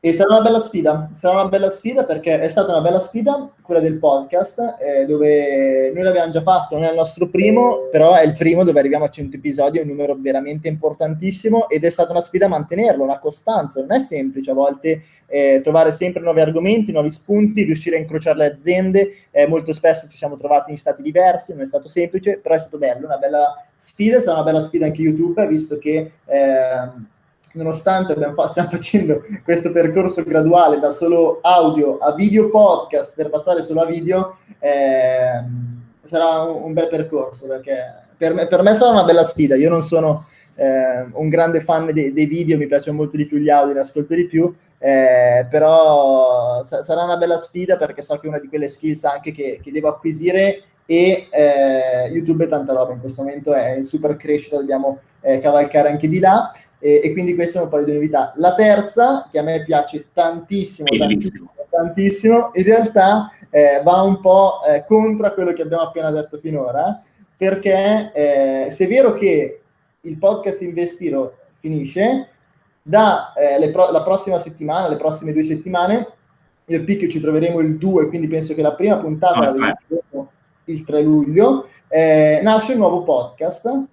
E sarà una bella sfida, sarà una bella sfida perché è stata una bella sfida quella del podcast, eh, dove noi l'abbiamo già fatto, non è il nostro primo, però è il primo dove arriviamo a 100 episodi, è un numero veramente importantissimo ed è stata una sfida mantenerlo, una costanza, non è semplice a volte eh, trovare sempre nuovi argomenti, nuovi spunti, riuscire a incrociare le aziende, eh, molto spesso ci siamo trovati in stati diversi, non è stato semplice, però è stato bello, una bella sfida, sarà una bella sfida anche YouTube, visto che ehm, nonostante fa- stiamo facendo questo percorso graduale da solo audio a video podcast per passare solo a video, eh, sarà un, un, bel percorso perché per me, per me, sarà una bella sfida. Io non sono eh, un grande fan de- dei video, mi piacciono molto di più gli audio, ne ascolto di più. Eh, però sa- sarà una bella sfida perché so che è una di quelle skills anche che, che devo acquisire e eh, YouTube è tanta roba in questo momento è in super crescita dobbiamo eh, cavalcare anche di là e, e, quindi queste sono un paio di novità. La terza che a me piace tantissimo tantissimo, tantissimo in realtà eh, va un po' eh, contro quello che abbiamo appena detto finora perché eh, se è vero che il podcast Investiro finisce da eh, pro- la prossima settimana le prossime due settimane io e Picchio ci troveremo il 2 quindi penso che la prima puntata oh, la il 3 luglio, eh, nasce un nuovo podcast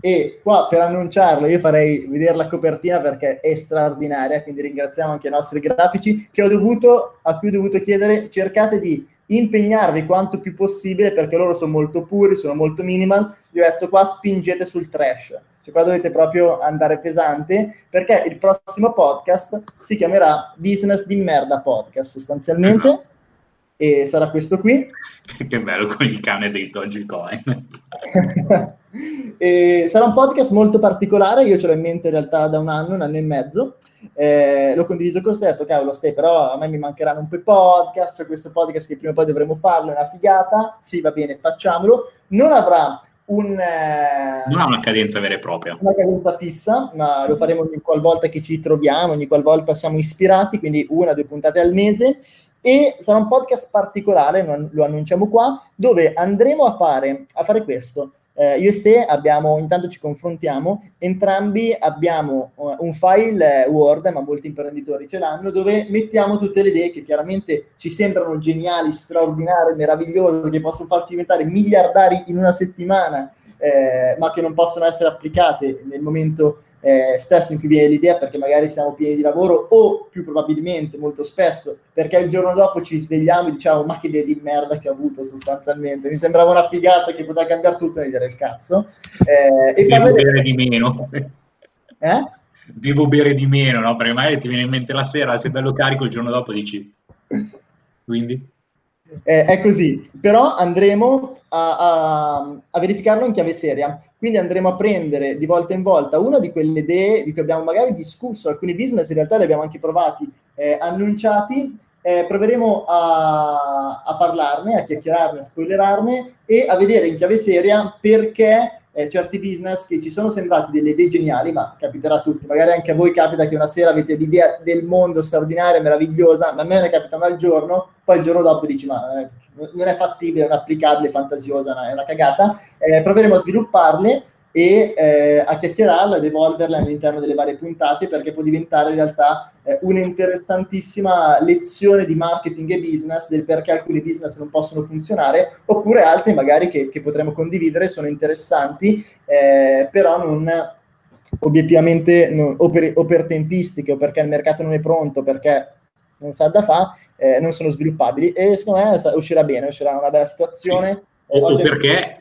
e qua per annunciarlo io farei vedere la copertina perché è straordinaria, quindi ringraziamo anche i nostri grafici che ho dovuto, a cui ho dovuto chiedere cercate di impegnarvi quanto più possibile perché loro sono molto puri, sono molto minimal, vi ho detto qua spingete sul trash, cioè qua dovete proprio andare pesante perché il prossimo podcast si chiamerà Business di merda podcast sostanzialmente. Esatto e sarà questo qui. che bello con il cane dei Dogecoin. e sarà un podcast molto particolare, io ce l'ho in mente in realtà da un anno, un anno e mezzo, eh, l'ho condiviso con te, ho detto cavolo stai, però a me mi mancheranno un po' i podcast, c'è questo podcast che prima o poi dovremo farlo, è una figata, sì va bene, facciamolo, non avrà un, eh, non ha una cadenza vera e propria. Una cadenza fissa, ma lo faremo ogni qualvolta che ci troviamo, ogni qualvolta siamo ispirati, quindi una o due puntate al mese e sarà un podcast particolare, lo annunciamo qua, dove andremo a fare, a fare questo. Eh, io e te abbiamo, intanto ci confrontiamo, entrambi abbiamo uh, un file eh, Word, ma molti imprenditori ce l'hanno, dove mettiamo tutte le idee che chiaramente ci sembrano geniali, straordinarie, meravigliose, che possono farci diventare miliardari in una settimana, eh, ma che non possono essere applicate nel momento eh, stesso in cui viene l'idea perché magari siamo pieni di lavoro o più probabilmente molto spesso perché il giorno dopo ci svegliamo e diciamo ma che idea di merda che ho avuto sostanzialmente mi sembrava una figata che poteva cambiare tutto e dire il cazzo eh, e devo bere di meno eh? devo bere di meno no? perché magari ti viene in mente la sera sei bello carico il giorno dopo dici quindi eh, è così, però andremo a, a, a, verificarlo in chiave seria. Quindi andremo a prendere di volta in volta una di quelle idee di cui abbiamo magari discusso, alcuni business in realtà li abbiamo anche provati, eh, annunciati, eh, proveremo a, a, parlarne, a chiacchierarne, a spoilerarne e a vedere in chiave seria perché eh, certi business che ci sono sembrati delle idee geniali, ma capiterà a tutti, magari anche a voi capita che una sera avete l'idea del mondo straordinaria, meravigliosa, ma a me ne capita una al giorno, poi il giorno dopo dici ma eh, non è fattibile, non è applicabile, fantasiosa, è una cagata, eh, proveremo a svilupparle e eh, a chiacchierarla ed evolverla all'interno delle varie puntate perché può diventare in realtà eh, un'interessantissima lezione di marketing e business del perché alcuni business non possono funzionare oppure altri magari che, che potremo condividere sono interessanti eh, però non obiettivamente non, o, per, o, per, tempistiche o perché il mercato non è pronto perché non sa da fa eh, non sono sviluppabili e secondo me uscirà bene uscirà una bella situazione. O, o perché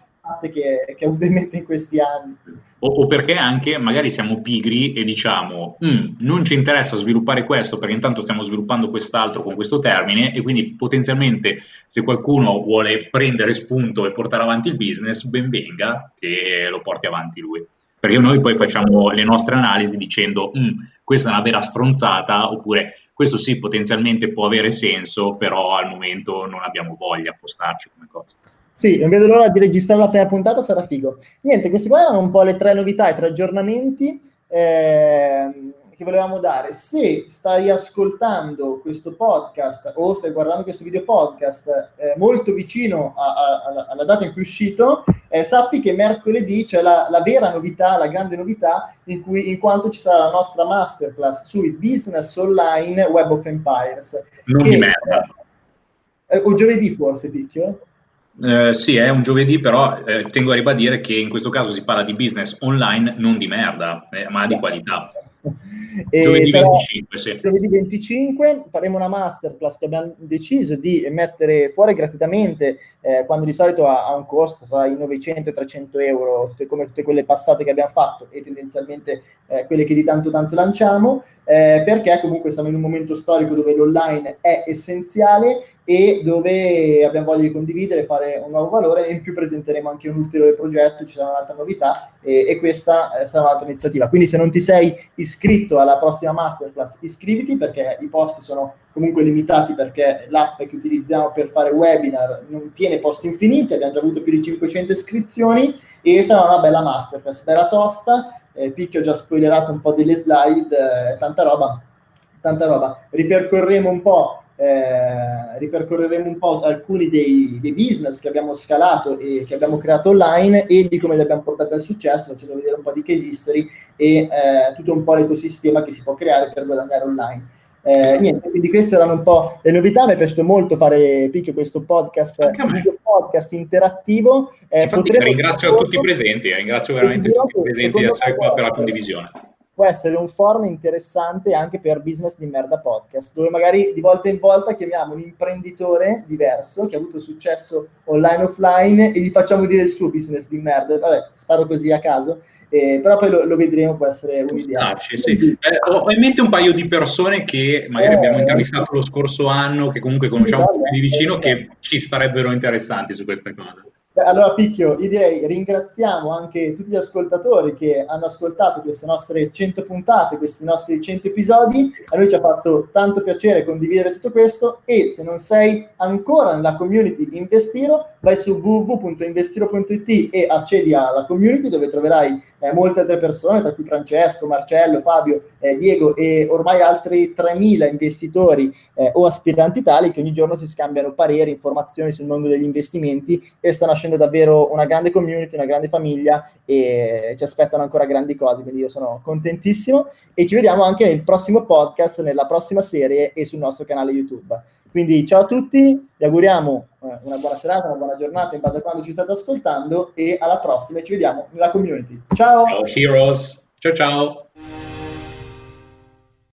che, che ho avuto in mente in questi anni. O, o, perché anche magari siamo pigri e diciamo mm, non ci interessa sviluppare questo perché intanto stiamo sviluppando quest'altro con questo termine e quindi potenzialmente se qualcuno vuole prendere spunto e portare avanti il business, ben venga che lo porti avanti lui. Perché noi poi facciamo le nostre analisi dicendo mm, questa è una vera stronzata oppure questo sì potenzialmente può avere senso però al momento non abbiamo voglia a postarci come cosa. Sì, non vedo l'ora di registrare la prima puntata, sarà figo. Niente, questi qua erano un po' le tre novità, i tre aggiornamenti eh, che volevamo dare. Se stai ascoltando questo podcast o stai guardando questo video podcast eh, molto vicino a, a, alla data in cui è uscito, eh, sappi che mercoledì c'è la, la, vera novità, la grande novità, in, cui, in quanto ci sarà la nostra masterclass sui business online Web of Empires. Non che, di merda. Eh, o giovedì forse, Picchio? Eh, sì, è un giovedì, però eh, tengo a ribadire che in questo caso si parla di business online, non di merda, eh, ma di qualità. E giovedì 25, sì. Giovedì 25 faremo una masterclass che abbiamo deciso di mettere fuori gratuitamente, eh, quando di solito ha, ha, un costo tra i 900 e i 300 euro, tutte, come tutte quelle passate che abbiamo fatto e tendenzialmente eh, quelle che di tanto tanto lanciamo, eh, perché comunque siamo in un momento storico dove l'online è essenziale e dove abbiamo voglia di condividere, fare un nuovo valore e in più presenteremo anche un ulteriore progetto, ci sarà un'altra novità e, e questa eh, sarà un'altra iniziativa. Quindi se non ti sei iscritto alla prossima masterclass, iscriviti perché i posti sono comunque limitati perché l'app che utilizziamo per fare webinar non tiene posti infiniti, abbiamo già avuto più di 500 iscrizioni e sarà una bella masterclass, bella tosta, eh, Picchio ho già spoilerato un po' delle slide, eh, tanta roba, tanta roba. Ripercorremo un po', eh, ripercorreremo un po' alcuni dei, dei, business che abbiamo scalato e che abbiamo creato online e di come li abbiamo portati al successo, facendo vedere un po' di case history e eh, tutto un po' l'ecosistema che si può creare per guadagnare online. Eh, niente, quindi queste erano un po' le novità. Mi è piaciuto molto fare Picchio questo podcast, podcast interattivo. Eh, ringrazio tutti i presenti, eh, ringrazio veramente tutti i presenti di essere qua per la condivisione può essere un forum interessante anche per business di merda podcast, dove magari di volta in volta chiamiamo un imprenditore diverso che ha avuto successo online offline e gli facciamo dire il suo business di merda. Vabbè, sparo così a caso, eh, però poi lo, lo, vedremo, può essere un'idea. Ah, sì. eh, ho in mente un paio di persone che magari eh, abbiamo intervistato lo scorso anno, che comunque conosciamo un po' più di vicino, che ci starebbero interessanti su queste cose. Allora, Picchio, io direi ringraziamo anche tutti gli ascoltatori che hanno ascoltato queste nostre 100 puntate, questi nostri 100 episodi. A noi ci ha fatto tanto piacere condividere tutto questo e se non sei ancora nella community Investiro, vai su www.investiro.it e accedi alla community dove troverai eh, molte altre persone, tra cui Francesco, Marcello, Fabio, eh, Diego e ormai altri 3.000 investitori eh, o aspiranti tali che ogni giorno si scambiano pareri, informazioni sul mondo degli investimenti e sta nascendo davvero una grande community, una grande famiglia e ci aspettano ancora grandi cose, quindi io sono contentissimo e ci vediamo anche nel prossimo podcast, nella prossima serie e sul nostro canale YouTube. Quindi ciao a tutti, vi auguriamo eh, una buona serata, una buona giornata in base a quando ci state ascoltando e alla prossima ci vediamo nella community. Ciao! Ciao heroes, ciao ciao!